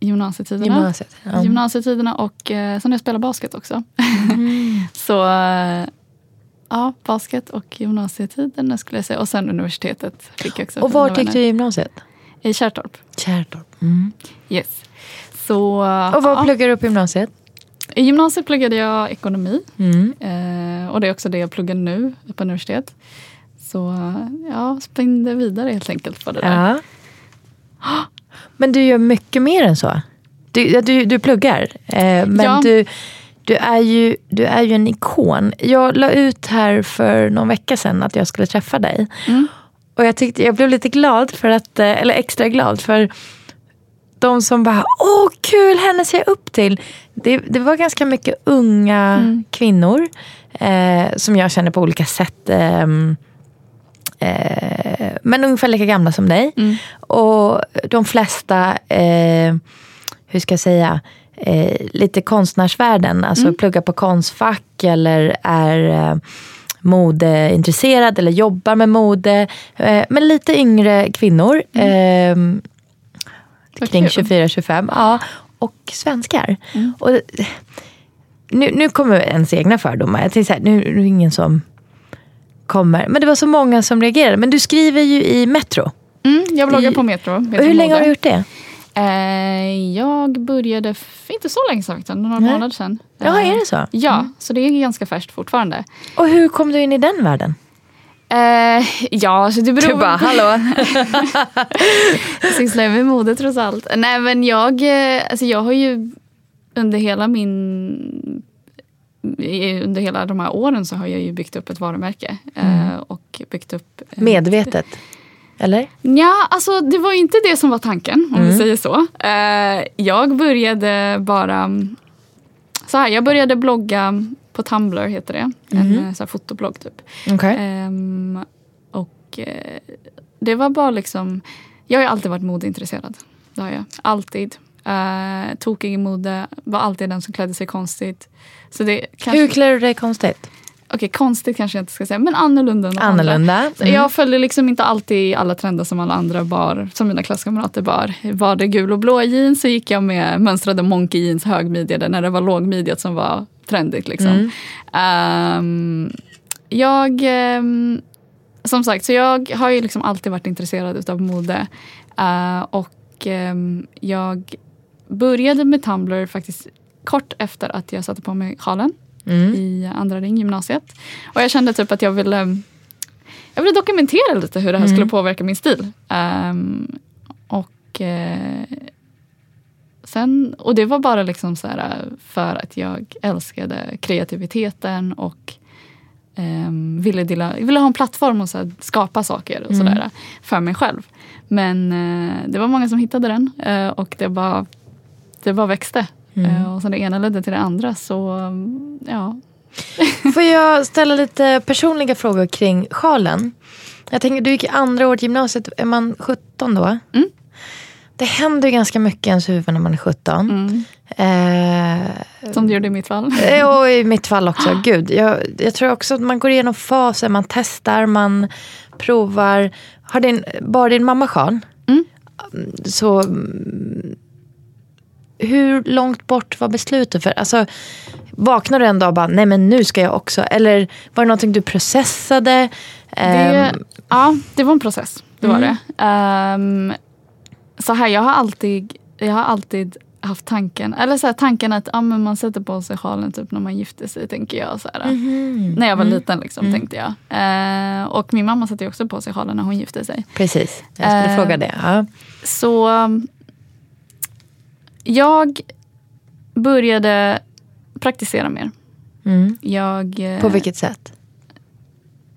gymnasietiderna. Gymnasiet. Ja. Gymnasietiderna och eh, sen jag spelat basket också. Mm. Så eh, ja, basket och gymnasietiden skulle jag säga. Och sen universitetet fick jag också. Och var gick du i gymnasiet? I Kärrtorp. Kärrtorp. Mm. Yes. Så, Och vad ja. pluggar du på gymnasiet? I gymnasiet pluggade jag ekonomi. Mm. Eh, och det är också det jag pluggar nu på universitet. Så eh, ja, sprängde vidare helt enkelt på det där. Ja. Men du gör mycket mer än så. Du, du, du pluggar, eh, men Ja. du, du, är ju, du är ju en ikon. Jag la ut här för någon vecka sedan att jag skulle träffa dig. Mm. Och jag, tyckte, jag blev lite glad, för att, eh, eller extra glad, för de som bara, åh kul, henne ser jag upp till. Det, det var ganska mycket unga Mm. kvinnor eh, som jag känner på olika sätt. ehm, eh, men ungefär lika gamla som dig. Mm. Och de flesta, eh, hur ska jag säga, eh, lite konstnärsvärlden. Alltså Mm. pluggar på konstfack eller är eh, modeintresserad eller jobbar med mode. Eh, men lite yngre kvinnor. Eh, Vad kring kul. 24-25. Ja, och svenskar. Mm. Och, nu, nu kommer ens egna fördomar. Jag tänkte så här, nu, nu är det ingen som kommer. Men det var så många som reagerade. Men du skriver ju i Metro. Mm, jag bloggar I- på Metro. Metro Och hur länge har du gjort det? Eh, jag började för inte så länge sedan, några Nej. månader sedan. Ja, Eh, är det så? Ja, så det är ganska färskt fortfarande. Och hur kom du in i den världen? Eh, ja, så det beror... Du bara, hallå? Jag sysslar ju med mode trots allt. Nej men jag, eh, alltså jag har ju under hela min under hela de här åren så har jag ju byggt upp ett varumärke. eh, Och byggt upp... Medvetet? Eller? Ja, alltså det var inte det som var tanken om Mm. vi säger så. Eh, jag började bara... Så här, jag började blogga på Tumblr heter det. En eh, så här, fotoblogg typ. Okej. Ehm, och det var bara liksom... Jag har alltid varit modeintresserad. Det har jag. Alltid. Uh, tokig i mode. Var alltid den som klädde sig konstigt. Så det kanske, Hur klär du dig konstigt? Okej, konstigt kanske jag inte ska säga, men annorlunda än. Annorlunda? Mm. Jag följde liksom inte alltid alla trender som alla andra bar, som mina klasskamrater bar. Var det gul och blå jeans så gick jag med mönstrade monkey jeans högmidjade när det var lågmidjat som var trendigt. Liksom. Mm. Ehm, jag, ehm, som sagt, så jag har ju liksom alltid varit intresserad av mode. Eh, och ehm, jag började med Tumblr faktiskt kort efter att jag satte på mig sjalen Mm. i andra ring gymnasiet. Och jag kände typ att jag ville, jag ville dokumentera lite hur det här skulle påverka min stil. Ehm, och, eh, sen, och det var bara liksom så här för att jag älskade kreativiteten och ehm, ville, dela, ville ha en plattform och så här, skapa saker och sådär för mig själv. Men eh, det var många som hittade den eh, och det bara, det bara växte. Eh, och sen det ena ledde till det andra. Så mm, ja, Får jag ställa lite personliga frågor kring sjalen? Jag tänker, du gick i andra året gymnasiet, är man 17 då? Mm. Det händer ju ganska mycket i ens huvud när man är 17. mm. Eh, som det gjorde i mitt fall. Eh, Och i mitt fall också. Gud, jag, jag tror också att man går igenom faser. Man testar, man provar. Har din, bar din mamma sjal? Mm. Så mm, hur långt bort var beslutet? För, alltså, vaknade du en dag och bara, nej men nu ska jag också. Eller var det någonting du processade? Det, Ehm, ja, det var en process. Det var Mm. det. Ehm, så här, jag har alltid, jag har alltid haft tanken, eller så här, tanken att ja, men man sätter på sig sjalen typ när man gifter sig. tänker jag. Så här. mhm. När jag var liten liksom, tänkte jag. Eh, och min mamma satte också på sig sjalen när hon gifte sig. Precis, jag skulle Eh, fråga det. Ja. Så um, jag började praktisera mer. Mm. Jag eh, På vilket sätt?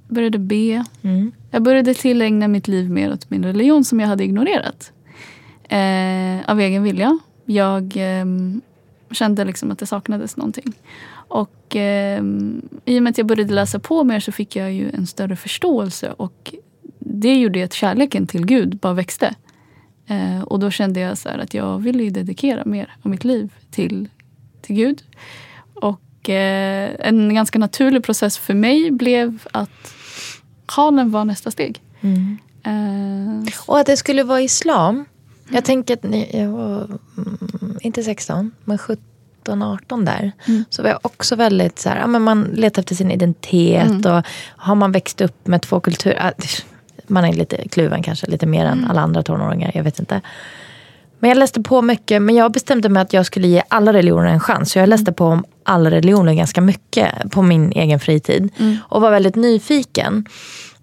började be. Mm. Jag började tillägna mitt liv mer åt min religion som jag hade ignorerat. Eh, av egen vilja. Jag ehm, kände liksom att det saknades någonting. Och ehm, i och med att jag började läsa på mer så fick jag ju en större förståelse. Och det gjorde att kärleken till Gud bara växte. Eh, och då kände jag så att jag ville dedikera mer av mitt liv till, till Gud. Och eh, en ganska naturlig process för mig blev att sjalen var nästa steg. Mm. Eh, Och att det skulle vara islam. Jag tänker att ni, jag var, mm, inte 16, men 17, 18 där. Så var jag också väldigt så här, ja, men man letar efter sin identitet. Och har man växt upp med två kulturer. Man är lite kluven kanske, lite mer än alla andra tonåringar. Jag vet inte. Men jag läste på mycket. Men jag bestämde mig att jag skulle ge alla religioner en chans. Så jag läste på om alla religioner ganska mycket på min egen fritid. Och var väldigt nyfiken.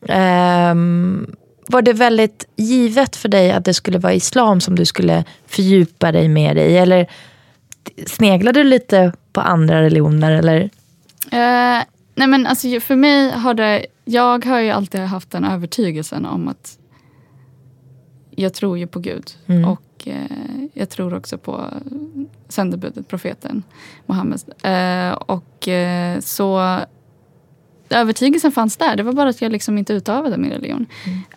Ehm, var det väldigt givet för dig att det skulle vara islam som du skulle fördjupa dig mer i? Eller sneglade du lite på andra religioner? Eller? Eh, nej men alltså, för mig har det... Jag har ju alltid haft den övertygelsen om att jag tror ju på Gud. Och eh, jag tror också på sändebudet, profeten Muhammed. Eh, och eh, så övertygelsen fanns där. Det var bara att jag liksom inte utövade min religion.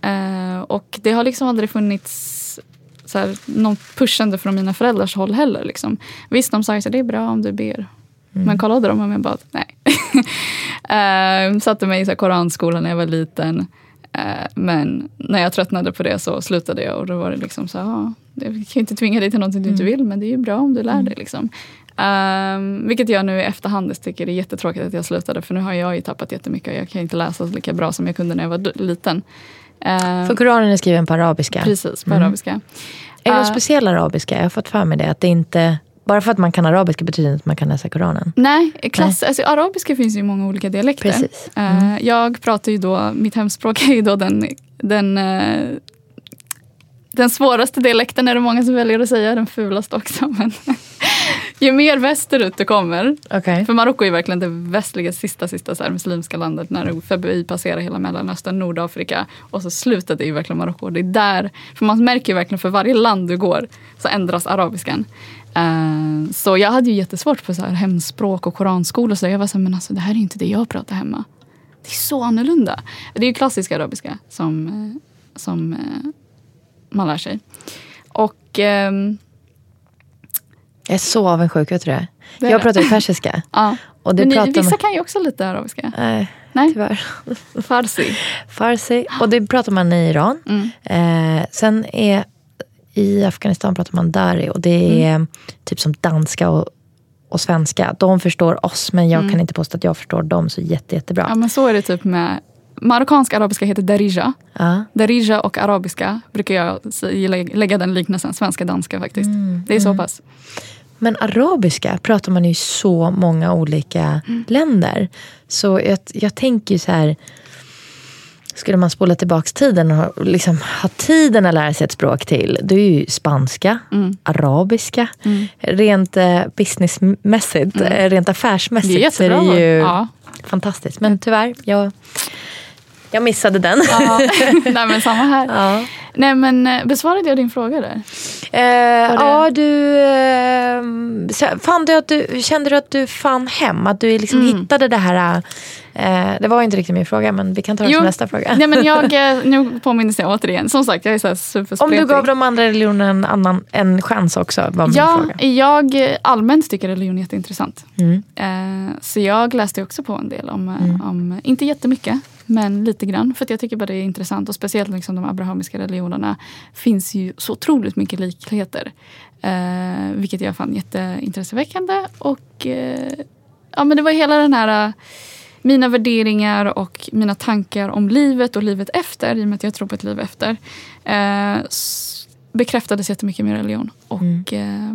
Eh, och det har liksom aldrig funnits så här, något pushande från mina föräldrars håll heller. Liksom. Visst, de sa här, det är bra om du ber. Men kollade de om jag bad? Nej. eh, satte mig i så här, koranskolan när jag var liten. Eh, men när jag tröttnade på det så slutade jag och då var det liksom så ja, jag kan ju inte tvinga dig till någonting du inte vill men det är ju bra om du lär dig. Liksom. Um, vilket jag nu i efterhand tycker är jättetråkigt att jag slutade för nu har jag ju tappat jättemycket och jag kan inte läsa lika bra som jag kunde när jag var liten. Eh, För Koranen är skriven på arabiska. Precis, på arabiska. Är det någon speciell arabiska? Jag har fått för mig det. Att det inte, bara för att man kan arabiska betyder inte att man kan läsa Koranen. Nej, klass, Alltså, arabiska finns ju i många olika dialekter. Precis. Eh, jag pratar ju då, mitt hemspråk är ju då den, den, eh, den svåraste dialekten är det många som väljer att säga, den fulaste också. Men ju mer västerut du kommer, Okej. för Marocko är verkligen det västliga sista, sista så här, muslimska landet när du förbi passerar hela Mellanöstern, Nordafrika och så slutar det ju verkligen Marocko. Det är där, för man märker ju verkligen för varje land du går så ändras arabiskan. Eh, så jag hade ju jättesvårt för så här hemspråk och koranskola. Så jag var så här, men alltså det här är inte det jag pratar hemma. Det är så annorlunda. Det är ju klassisk arabiska som, eh, som eh, man lär sig. Och ehm, Jag är så avundsjuk, vet du det? Det Jag pratar ju persiska. ja. Och det Men ni, vissa man... kan ju också lite arabiska. Nej, Nej, tyvärr. farsi. Farsi. Och det pratar man i Iran. Mm. Eh, sen är i Afghanistan pratar man dari. Och det är Mm. typ som danska och, och svenska. De förstår oss, men Mm. jag kan inte påstå att jag förstår dem så jätte, jättebra. Ja, men så är det typ med Marockansk arabiska heter darija. Ja. Darija och arabiska brukar jag lägga den liknelsen. Svenska danska faktiskt. det är så pass. Men arabiska pratar man i så många olika Mm. länder. Så jag, jag tänker så här. Skulle man spola tillbaka tiden och liksom ha tiden att lära sig ett språk till. Då är ju spanska, Mm. arabiska. Rent eh, businessmässigt, eh, rent affärsmässigt Mm. Det är så är det ju Ja. fantastiskt. Men tyvärr, jag, jag missade den. Ja. Nej men samma här. Ja. Nej men eh, besvarade jag din fråga där? Eh, Ja, du... Eh, fann du att du... Kände du att du fann hem? Att du liksom Mm. hittade det här... Eh, det var inte riktigt min fråga, men vi kan ta det som nästa fråga. Nej, men jag, eh, nu påminner jag återigen. Som sagt, jag är så här Om superspretig. du gav de andra religionerna en, annan, en chans också, var min Ja, fråga. jag eh, allmänt tycker religion är jätteintressant. Mm. Så jag läste också på en del om, eh, om, inte jättemycket, men lite grann. För jag tycker bara det är intressant. Och speciellt liksom de abrahamiska religionerna finns ju så otroligt mycket likheter. Eh, vilket jag fann jätteintresseväckande. Och eh, ja, men det var hela den här mina värderingar och mina tankar om livet och livet efter, i och med att jag tror på ett liv efter, eh, bekräftades jättemycket min religion. Och eh,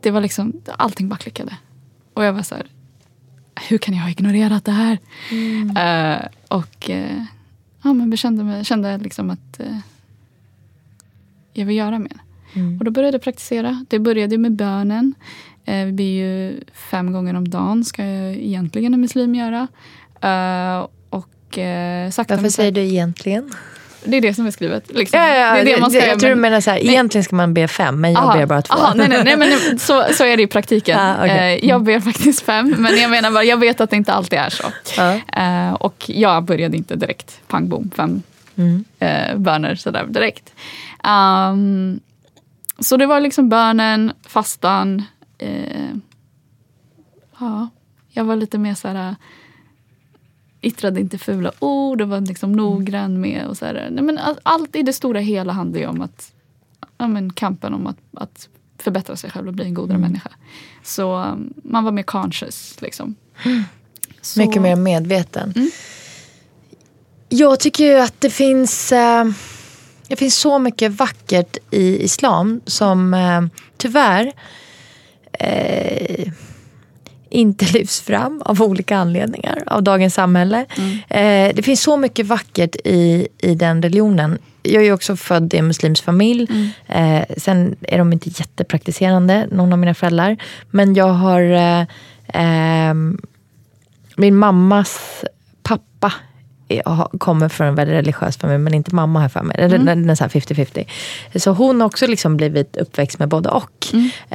det var liksom, allting bara klickade. Och jag var så här, hur kan jag ha ignorerat det här? Eh, och eh, ja, men bekände mig, kände liksom att eh, jag vill göra mer. Och då började jag praktisera. Det började med bönen. Eh, vi ber ju fem gånger om dagen, ska jag egentligen en muslim göra. Eh, och eh, sakta Varför säger du egentligen? Det är det som är skrivet. Liksom. Ja, ja, ja, det är det man ska jag göra, tror du men- menar så här, Nej. egentligen ska man be fem, men jag Aha, ber bara två. aha, nej, nej, nej, men så, så är det i praktiken. Ah. Eh, jag ber faktiskt fem, men jag menar bara, jag vet att det inte alltid är så. Ja. Eh, och jag började inte direkt, pang bom, fem Mm. böner sådär direkt. Ehm, så det var liksom bönen, fastan. Eh, ja, jag var lite mer såhär... yttrade inte fula ord och var liksom noggrann med. Och så här. Nej, men allt i det stora hela handlar ju om att, ja, men kampen om att, att förbättra sig själv och bli en godare Mm. människa. Så um, man var mer conscious. Liksom. Så, Mycket mer medveten. Jag tycker ju att det finns, eh, det finns så mycket vackert i islam som eh, tyvärr eh, inte lyfts fram av olika anledningar av dagens samhälle. Eh, det finns så mycket vackert i, i den religionen. Jag är också född i en muslimsk familj. Eh, sen är de inte jättepraktiserande, någon av mina föräldrar. Men jag har eh, ehm, min mammas pappa kommer från en väldigt religiös familj, men inte mamma här för mig. Mm. Den, den är så här 50-50. Så hon har också liksom blivit uppväxt med både och.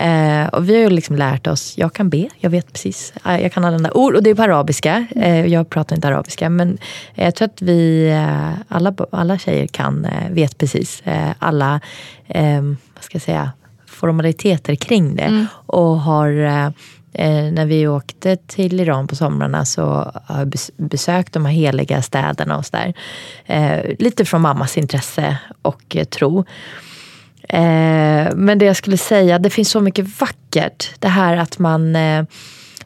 Eh, och vi har ju liksom lärt oss, jag kan be, jag vet precis. eh, Jag kan där ord, och det är på arabiska. Eh, jag pratar inte arabiska, men jag tror att vi, eh, alla, alla tjejer kan, eh, vet precis alla, eh, vad ska jag säga, formaliteter kring det. Och har när vi åkte till Iran på somrarna så har jag bes- besökt de här heliga städerna och sådär. Eh, lite från mammas intresse och eh, tro. Eh, men det jag skulle säga, det finns så mycket vackert. Det här att man eh,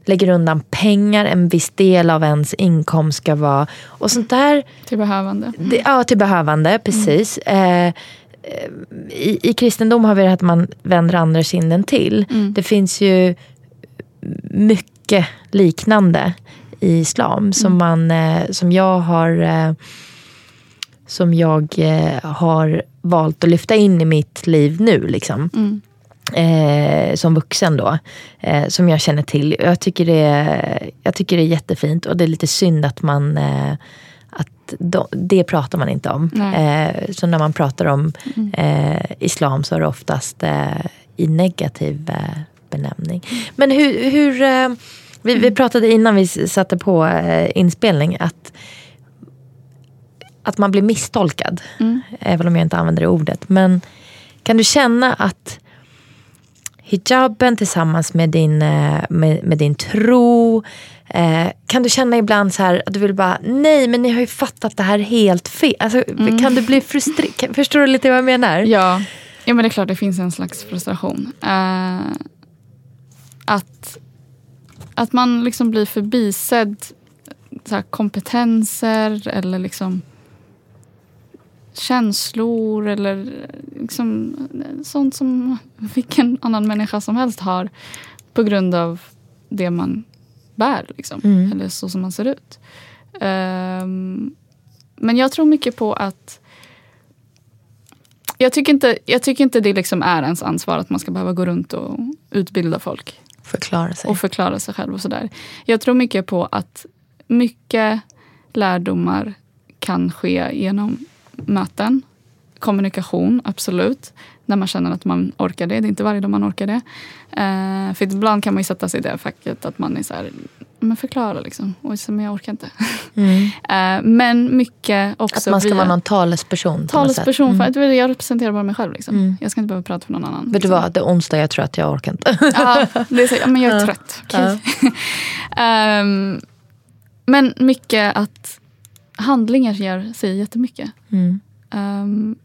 lägger undan pengar, en viss del av ens inkomst ska vara... Och sånt där Till behövande. det, ja, till behövande, precis. Eh, i, I kristendom har vi det att man vänder andra kinden till. Det finns ju mycket liknande i islam som, man, eh, som jag har eh, som jag eh, har valt att lyfta in i mitt liv nu. Liksom. Eh, som vuxen då. Eh, som jag känner till. Jag tycker, det är, jag tycker det är jättefint och det är lite synd att man eh, att de, det pratar man inte om. Så när man pratar om eh, islam så är det oftast i negativ benämning. Men hur, hur eh, vi, vi pratade innan vi satte på eh, inspelning att att man blir misstolkad. Även om jag inte använder det ordet. Men kan du känna att hijaben tillsammans med din, eh, med, med din tro. Eh, kan du känna ibland så här att du vill bara, nej men ni har ju fattat det här helt fel. Alltså, Kan du bli frustrerad? Förstår du lite vad jag menar? Ja. ja, men det är klart det finns en slags frustration. Eh, att, att man liksom blir förbisedd så här, kompetenser eller liksom känslor eller liksom sånt som vilken annan människa som helst har på grund av det man bär. Liksom. Eller så som man ser ut. Ehm, men jag tror mycket på att jag tycker inte, jag tycker inte det liksom är ens ansvar att man ska behöva gå runt och utbilda folk Förklara sig. och förklara sig själv och sådär. Jag tror mycket på att mycket lärdomar kan ske genom möten. Kommunikation, absolut. När man känner att man orkar det. Det är inte varje dag man orkar det. Eh, för ibland kan man ju sätta sig i det facket att man är så här, men förklara liksom. Så, men jag orkar inte. eh, men mycket också att man ska via vara någon talesperson. talesperson. sätt. För att jag representerar bara mig själv. Liksom. Jag ska inte behöva prata för någon annan. Vet du liksom. vad, det är onsdag, jag tror att jag orkar inte. Ja, det är så, ja, men jag är trött. okej. Ehm, men mycket att handlingar gör, säger jättemycket. Mm. Ehm,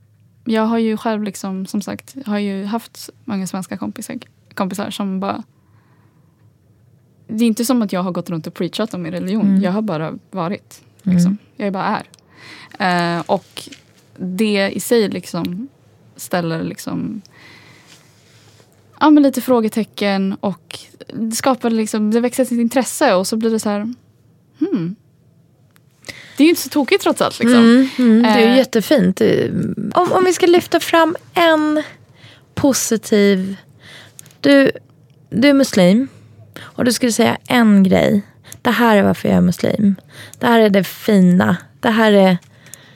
jag har ju själv, liksom, som sagt, har ju haft många svenska kompisar, kompisar som bara... Det är inte som att jag har gått runt och preachat om min religion. Jag har bara varit. Liksom. Jag bara är. Eh, och det i sig liksom ställer liksom ja, men lite frågetecken och det skapar liksom, det växer ett intresse och så blir det så här, hmm. Det är ju inte så tokigt trots allt. Liksom. Mm, det är ju Eh. jättefint. Om, om vi ska lyfta fram en positiv... Du, du är muslim och du skulle säga en grej. Det här är varför jag är muslim. Det här är det fina. Det här är,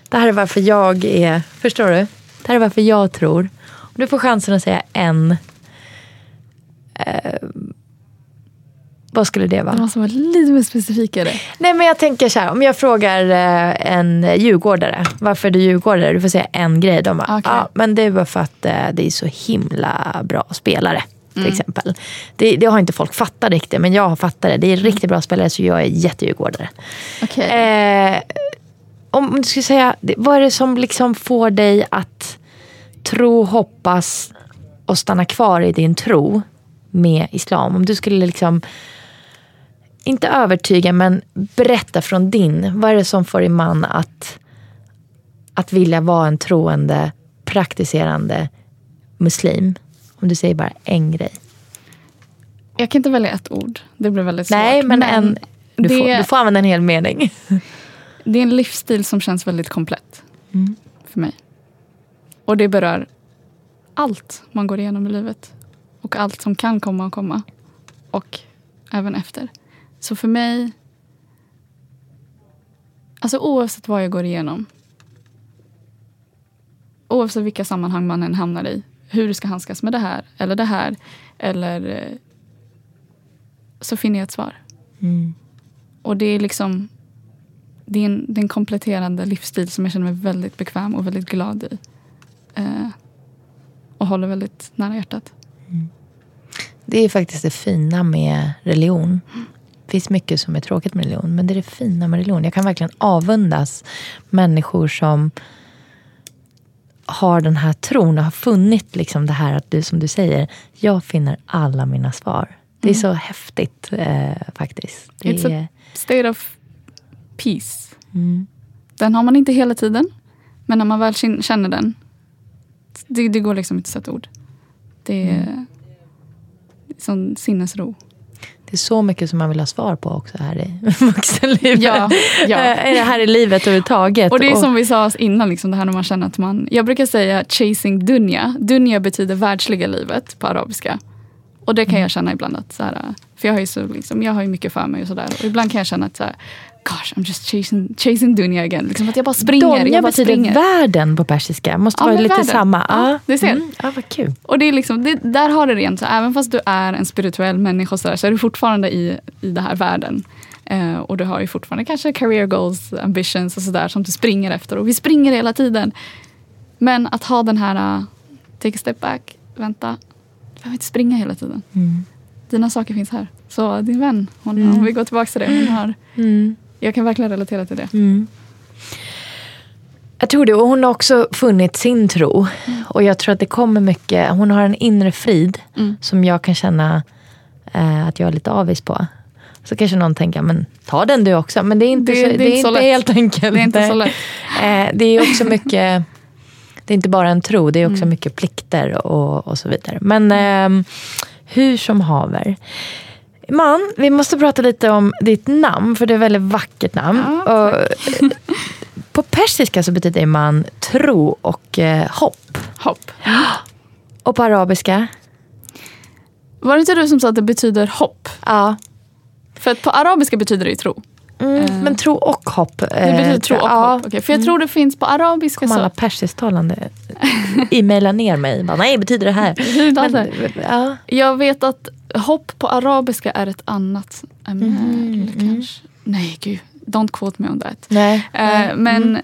det här är varför jag är... Förstår du? Det här är varför jag tror. Om du får chansen att säga en. Eh, vad skulle det vara? Det måste vara lite mer specifikare. Nej men jag tänker så här, om jag frågar eh, en djurgårdare, varför är du djurgårdare? Du får säga en grej. De bara, Okej. ja men det är bara för att eh, det är så himla bra spelare. Till exempel. Det, det har inte folk fattat riktigt, men jag har fattat det. Det är riktigt bra spelare, så jag är jättedjurgårdare. Okej. Eh, om du skulle säga, vad är det som liksom får dig att tro, hoppas och stanna kvar i din tro med islam? Om du skulle liksom, inte övertyga, men berätta från din. Vad är det som får din man att, att vilja vara en troende, praktiserande muslim? Om du säger bara en grej. Jag kan inte välja ett ord. Det blir väldigt svårt. Nej, men, en, du, det, får, du får använda en hel mening. det är en livsstil som känns väldigt komplett Mm. för mig. Och det berör allt man går igenom i livet. Och allt som kan komma och komma. Och även efter. Så för mig... Alltså oavsett vad jag går igenom. Oavsett vilka sammanhang man än hamnar i. Hur du ska handskas med det här eller det här. Eller... eh, Så finner jag ett svar. Mm. Och det är liksom... Det är, en, det är en kompletterande livsstil som jag känner mig väldigt bekväm och väldigt glad i. Eh, och håller väldigt nära hjärtat. Det är faktiskt det fina med religion. Det finns mycket som är tråkigt med religion, men det är det fina med religion. Jag kan verkligen avundas människor som har den här tron och har funnit liksom det här att du, som du säger, jag finner alla mina svar. Det är så häftigt eh, faktiskt. Det It's är, a state of peace. Den har man inte hela tiden. Men när man väl känner den. Det, det går liksom inte att sätta ord. Det är sån sinnesro. Det är så mycket som man vill ha svar på också här i vuxenlivet. Ja, ja. Eh, här i livet överhuvudtaget. Och det är som vi sa innan, liksom, det här när man känner att man... Jag brukar säga chasing dunya. Dunya betyder världsliga livet på arabiska. Och det kan jag känna ibland att så här, För jag har ju, så, liksom, jag har ju mycket för mig och sådär. Och ibland kan jag känna att så här, gosh, I'm just chasing, chasing dunya again. Liksom att jag bara springer. Donja jag bara betyder springer. världen på persiska. Måste Ja, vara lite världen. samma. Ja, du ser. Mm. Ja, vad kul. Och det är liksom, det, där har du det rent. Så även fast du är en spirituell människa så, där, så är du fortfarande i, i den här världen. Eh, och du har ju fortfarande kanske career goals, ambitions och sådär som du springer efter. Och vi springer hela tiden. Men att ha den här, uh, take a step back, vänta. Du behöver inte springa hela tiden. Dina saker finns här. Så din vän, hon, om vi går tillbaka till det. Hon har, Jag kan verkligen relatera till det. Jag tror det. Och hon har också funnit sin tro. Och jag tror att det kommer mycket. Hon har en inre frid som jag kan känna eh, att jag är lite avis på. Så kanske någon tänker, men ta den du också. Men det är inte, Det- så, det är det är inte så inte lätt. helt enkelt. Det är inte så lätt. Eh, det är också mycket, det är inte bara en tro, det är Mm. också mycket plikter och, och så vidare. Men eh, hur som haver. Man, vi måste prata lite om ditt namn, för det är ett väldigt vackert namn. Ja, och, på persiska så betyder man tro och eh, hopp. Hopp. Och på arabiska? Var det inte du som sa att det betyder hopp? Ja. För att på arabiska betyder det ju tro. Mm, men tro och hopp. Det betyder tro och ja. hopp. Okej, För jag tror det finns på arabiska Kom alla så... persisktalande e-maila ner mig. Bara, Nej, betyder det här? Men, det. ja. Jag vet att hopp på arabiska är ett annat ämne. kanske. Nej, gud. Don't quote me on that. Nej. Eh, men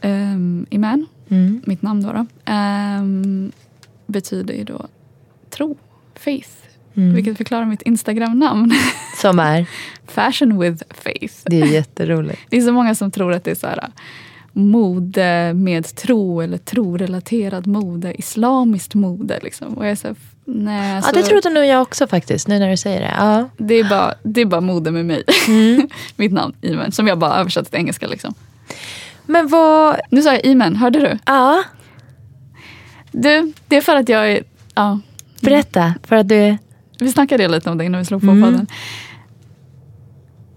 ehm, Iman, Mm. mitt namn då, då ehm, betyder ju då tro, faith. Mm. Vilket förklarar mitt Instagram-namn. Som är? Fashion with faith. Det är jätteroligt. Det är så många som tror att det är så här äh, mode med tro eller trorelaterad mode, islamiskt mode. Liksom. Och jag är så här, nej, Ja, så det trodde nog jag också faktiskt, nu när du säger det. Ja. det, är bara, det är bara mode med mig. Mm. Mitt namn, Iman, som jag bara översatt till engelska. Liksom. Men vad... Nu sa jag Iman, hörde du? Ja, Du, det är för att jag är... Ja, berätta. För att du... vi snackade lite om det innan vi slog på Mm. podden.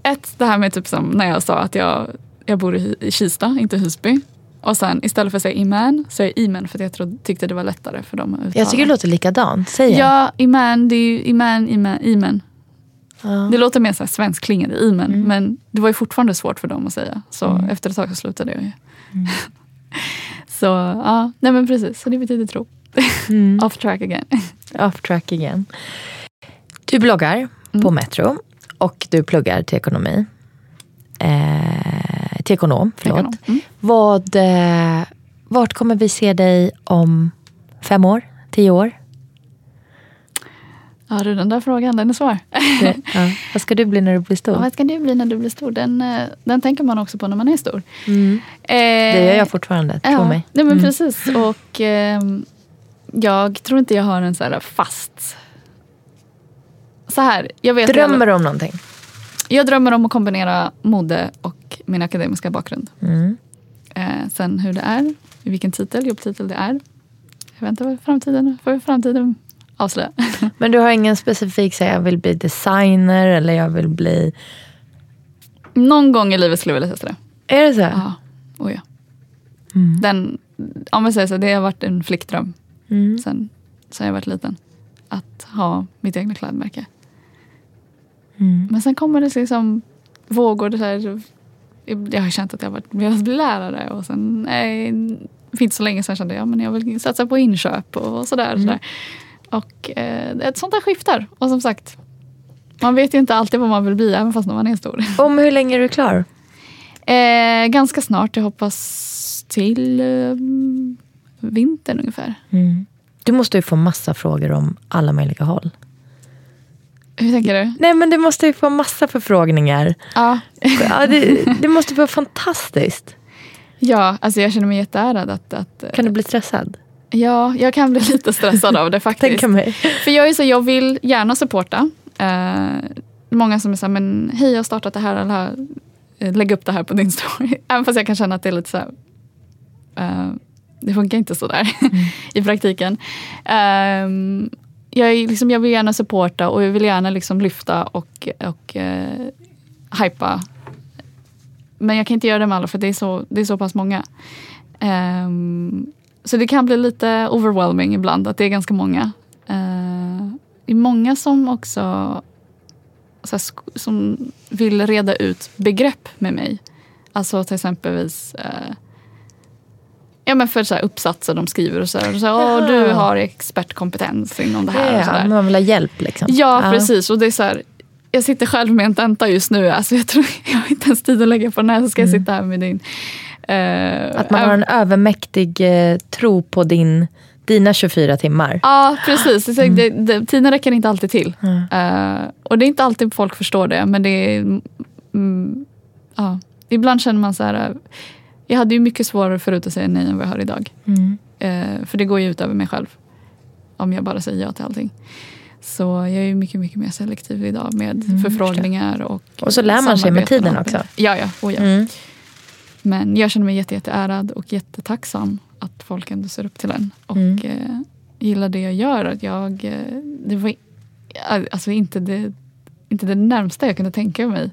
Ett, det här med typ som när jag sa att jag, jag bor i Kista, inte Husby. Och sen istället för att säga Iman så är jag Iman för att jag trodde, tyckte det var lättare för dem att uttala. Jag tycker det låter likadant. Säg. Ja, Iman, det är ju Iman, Iman, Iman. Ja. Mm. Det låter mer så här svenskklingande, Iman. Men det var ju fortfarande svårt för dem att säga. Så efter ett tag så slutade jag ju. Mm. så ja, nej men precis. Så det betyder tro. Mm. Off track again. Off track igen. Du bloggar på Metro och du pluggar till ekonomi. Eh, till ekonom, förlåt. Ekonom. Mm. Vad, eh, vart kommer vi se dig om fem år? Tio år? Ja, du, den där frågan, den är svår. Ja. Vad ska du bli när du blir stor? Ja, vad ska du bli när du blir stor? Den, eh, den tänker man också på när man är stor. Mm. Eh, Det gör jag fortfarande, tro ja, mig. Nej, men Mm. precis. Och ehm, jag tror inte jag har en så här fast... Så här, jag vet Drömmer du om någonting? Jag drömmer om att kombinera mode och min akademiska bakgrund. Mm. Eh, sen hur det är, vilken titel, jobbtitel det är. Jag vet inte vad framtiden, får framtiden avslöja. Men du har ingen specifik, så jag vill bli designer eller jag vill bli... Någon gång i livet skulle jag vilja testa det. Är det så? Ja, oh ja. Mm. Den, om man säger så, det har varit en flickdröm Mm. sen, sen jag var liten. Att ha mitt egna klädmärke. Mm. Men sen kommer det liksom vågor. Det så här, jag har känt att jag har velat bli lärare och sen nej, för inte så länge sedan kände jag att jag vill satsa på inköp och sådär. Mm. sådär. och eh, ett sånt där skiftar. Och som sagt, man vet ju inte alltid vad man vill bli även fast när man är stor. Om hur länge är du klar? Eh, ganska snart, jag hoppas till eh, vintern ungefär. Mm. Du måste ju få massa frågor om alla möjliga håll. Hur tänker du? Nej men du måste ju få massa förfrågningar. Ja, Ja, det, det måste vara fantastiskt. ja alltså jag känner mig jätteärad att, att Kan du bli stressad? Ja, jag kan bli lite stressad av det faktiskt. Tänka mig. För jag är så, jag vill gärna supporta. Eh, många som är så här, men hej jag har startat det här, eller eh, lägg upp det här på din story. Även fast jag kan känna att det är lite så här, eh, det funkar inte så där i praktiken. Ehm, jag, är liksom, jag vill gärna supporta och jag vill gärna liksom lyfta och, och eh, hypa. Men jag kan inte göra det med alla för det är så, det är så pass många. Um, så det kan bli lite overwhelming ibland att det är ganska många. Uh, det är många som också så här, som vill reda ut begrepp med mig. Alltså till exempelvis uh, ja, men för så här, uppsatser de skriver och så här, och så här du har expertkompetens inom det här. och så Ja, där. man vill ha hjälp liksom. Ja, precis. Och det är så här, jag sitter själv med en tenta just nu. Alltså jag, tror, jag har inte ens tid att lägga på den här. Så ska jag sitta här med din. eh, Att man har en övermäktig eh, tro på din, dina 24 timmar. Ja, precis. Så det, det, tiden räcker inte alltid till. Mm. Eh, och det är inte alltid folk förstår det. Men det är... Mm, ja. Ibland känner man så här... Jag hade ju mycket svårare förut att säga nej än vad jag har idag. Mm. Eh, för det går ju ut över mig själv. Om jag bara säger ja till allting. Så jag är ju mycket, mycket mer selektiv idag med förfrågningar. Och, Mm, Och så lär man sig med tiden också. Ja, ja. Oh, ja. Mm. Men jag känner mig jätte, jätteärad och jättetacksam att folk ändå ser upp till en. Och Mm. eh, gillar det jag gör. Att jag, eh, det var alltså inte det, inte det närmsta jag kunde tänka mig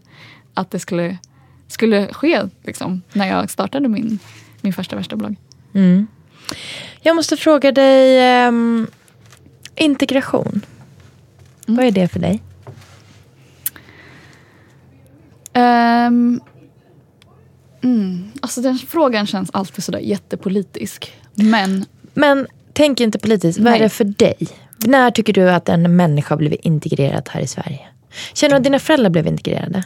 att det skulle, skulle ske liksom, när jag startade min, min första värsta blogg. Mm. Jag måste fråga dig, ehm, integration. Vad är det för dig? Um, mm, alltså den frågan känns alltid sådär jättepolitisk. Men Men tänk inte politiskt, vad är det för dig? När tycker du att en människa har blivit integrerad här i Sverige? Känner du att dina föräldrar blev integrerade?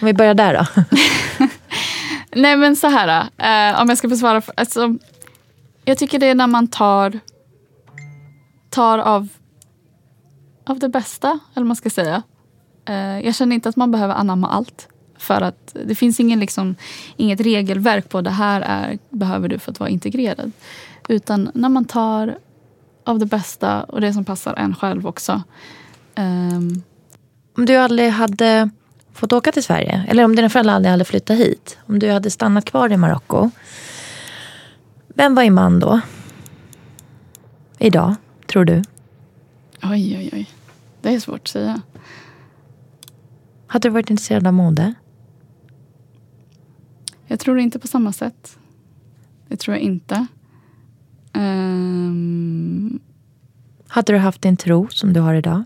Om vi börjar där då. Nej men så här, eh, om jag ska besvara. Alltså, jag tycker det är när man tar, tar av, av det bästa, eller vad man ska säga. Eh, jag känner inte att man behöver anamma allt. För att det finns ingen, liksom, inget regelverk på det här är, behöver du för att vara integrerad. Utan när man tar av det bästa och det som passar en själv också. Ehm, Om du aldrig hade fått åka till Sverige, eller om dina föräldrar aldrig hade flyttat hit. Om du hade stannat kvar i Marocko. Vem var man då? Idag, tror du? oj, oj, oj. Det är svårt att säga. Hade du varit intresserad av mode? Jag tror inte på samma sätt. Det tror jag inte. Ehm, Hade du haft din tro som du har idag?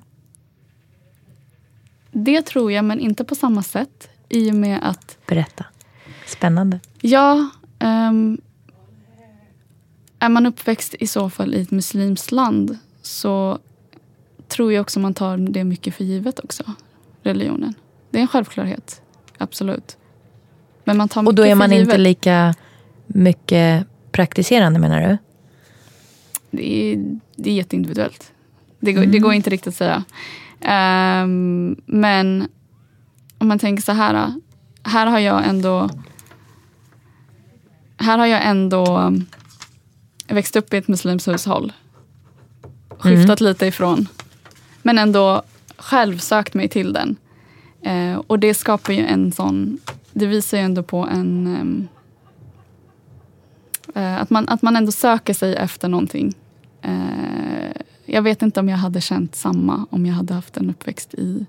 Det tror jag, men inte på samma sätt. I och med att, Berätta. Spännande. ja, ehm, är man uppväxt i så fall i ett muslimskt land så tror jag också man tar det mycket för givet också. Religionen. Det är en självklarhet. Absolut. Men man tar Och då mycket är man inte lika mycket praktiserande menar du? Det är, det är jätteindividuellt. Det, går- det går inte riktigt att säga. Ehm, men om man tänker så här. Här har jag ändå här har jag ändå um, växt upp i ett muslimskt hushåll. Skiftat lite ifrån. Men ändå själv sökt mig till den. Eh, och det skapar ju en sån... Det visar ju ändå på en... ehm, eh, att, man, att man ändå söker sig efter någonting. Eh, jag vet inte om jag hade känt samma om jag hade haft en uppväxt i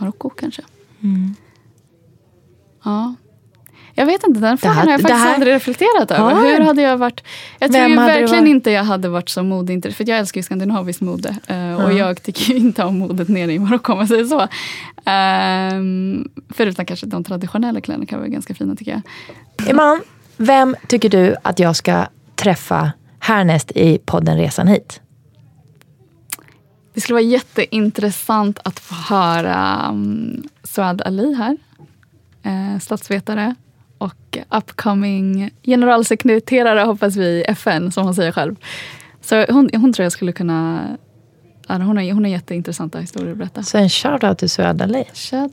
Marocko kanske. Ja. Jag vet inte, den frågan här- har jag faktiskt här- aldrig reflekterat över. Ja. Hur hade jag varit? Jag tror Vem du verkligen inte jag hade varit så modeintresserad. För jag älskar ju skandinaviskt mode. eh, Och jag tycker inte om modet nere i Marocko om man säger så. Um, förutom kanske de traditionella kläderna kan vara ganska fina tycker jag. Iman, vem tycker du att jag ska träffa härnäst i podden Resan hit? Det skulle vara jätteintressant att få höra um, Suad Ali här. Eh, statsvetare och upcoming generalsekreterare hoppas vi i FN, som hon säger själv. Så hon, hon tror jag skulle kunna... Hon har, hon har jätteintressanta historier att berätta. Så en shoutout till Suad Ali.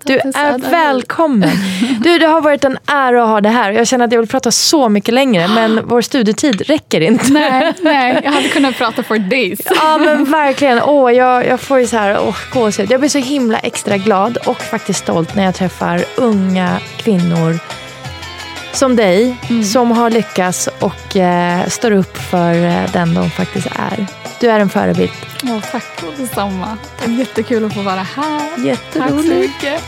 Du är välkommen. Du, det har varit en ära att ha det här. Jag känner att jag vill prata så mycket längre, men vår studietid räcker inte. Nej, nej, jag hade kunnat prata for days. Ja men verkligen. Åh, jag, jag får ju så här, åh, gåshud. Jag blir så himla extra glad och faktiskt stolt när jag träffar unga kvinnor som dig som har lyckats och eh, står upp för eh, den de faktiskt är. Du är en förebild. Åh, tack detsamma. Det är jättekul att få vara här. Tack så Jätteroligt. mycket.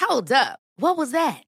Hold up. What was that?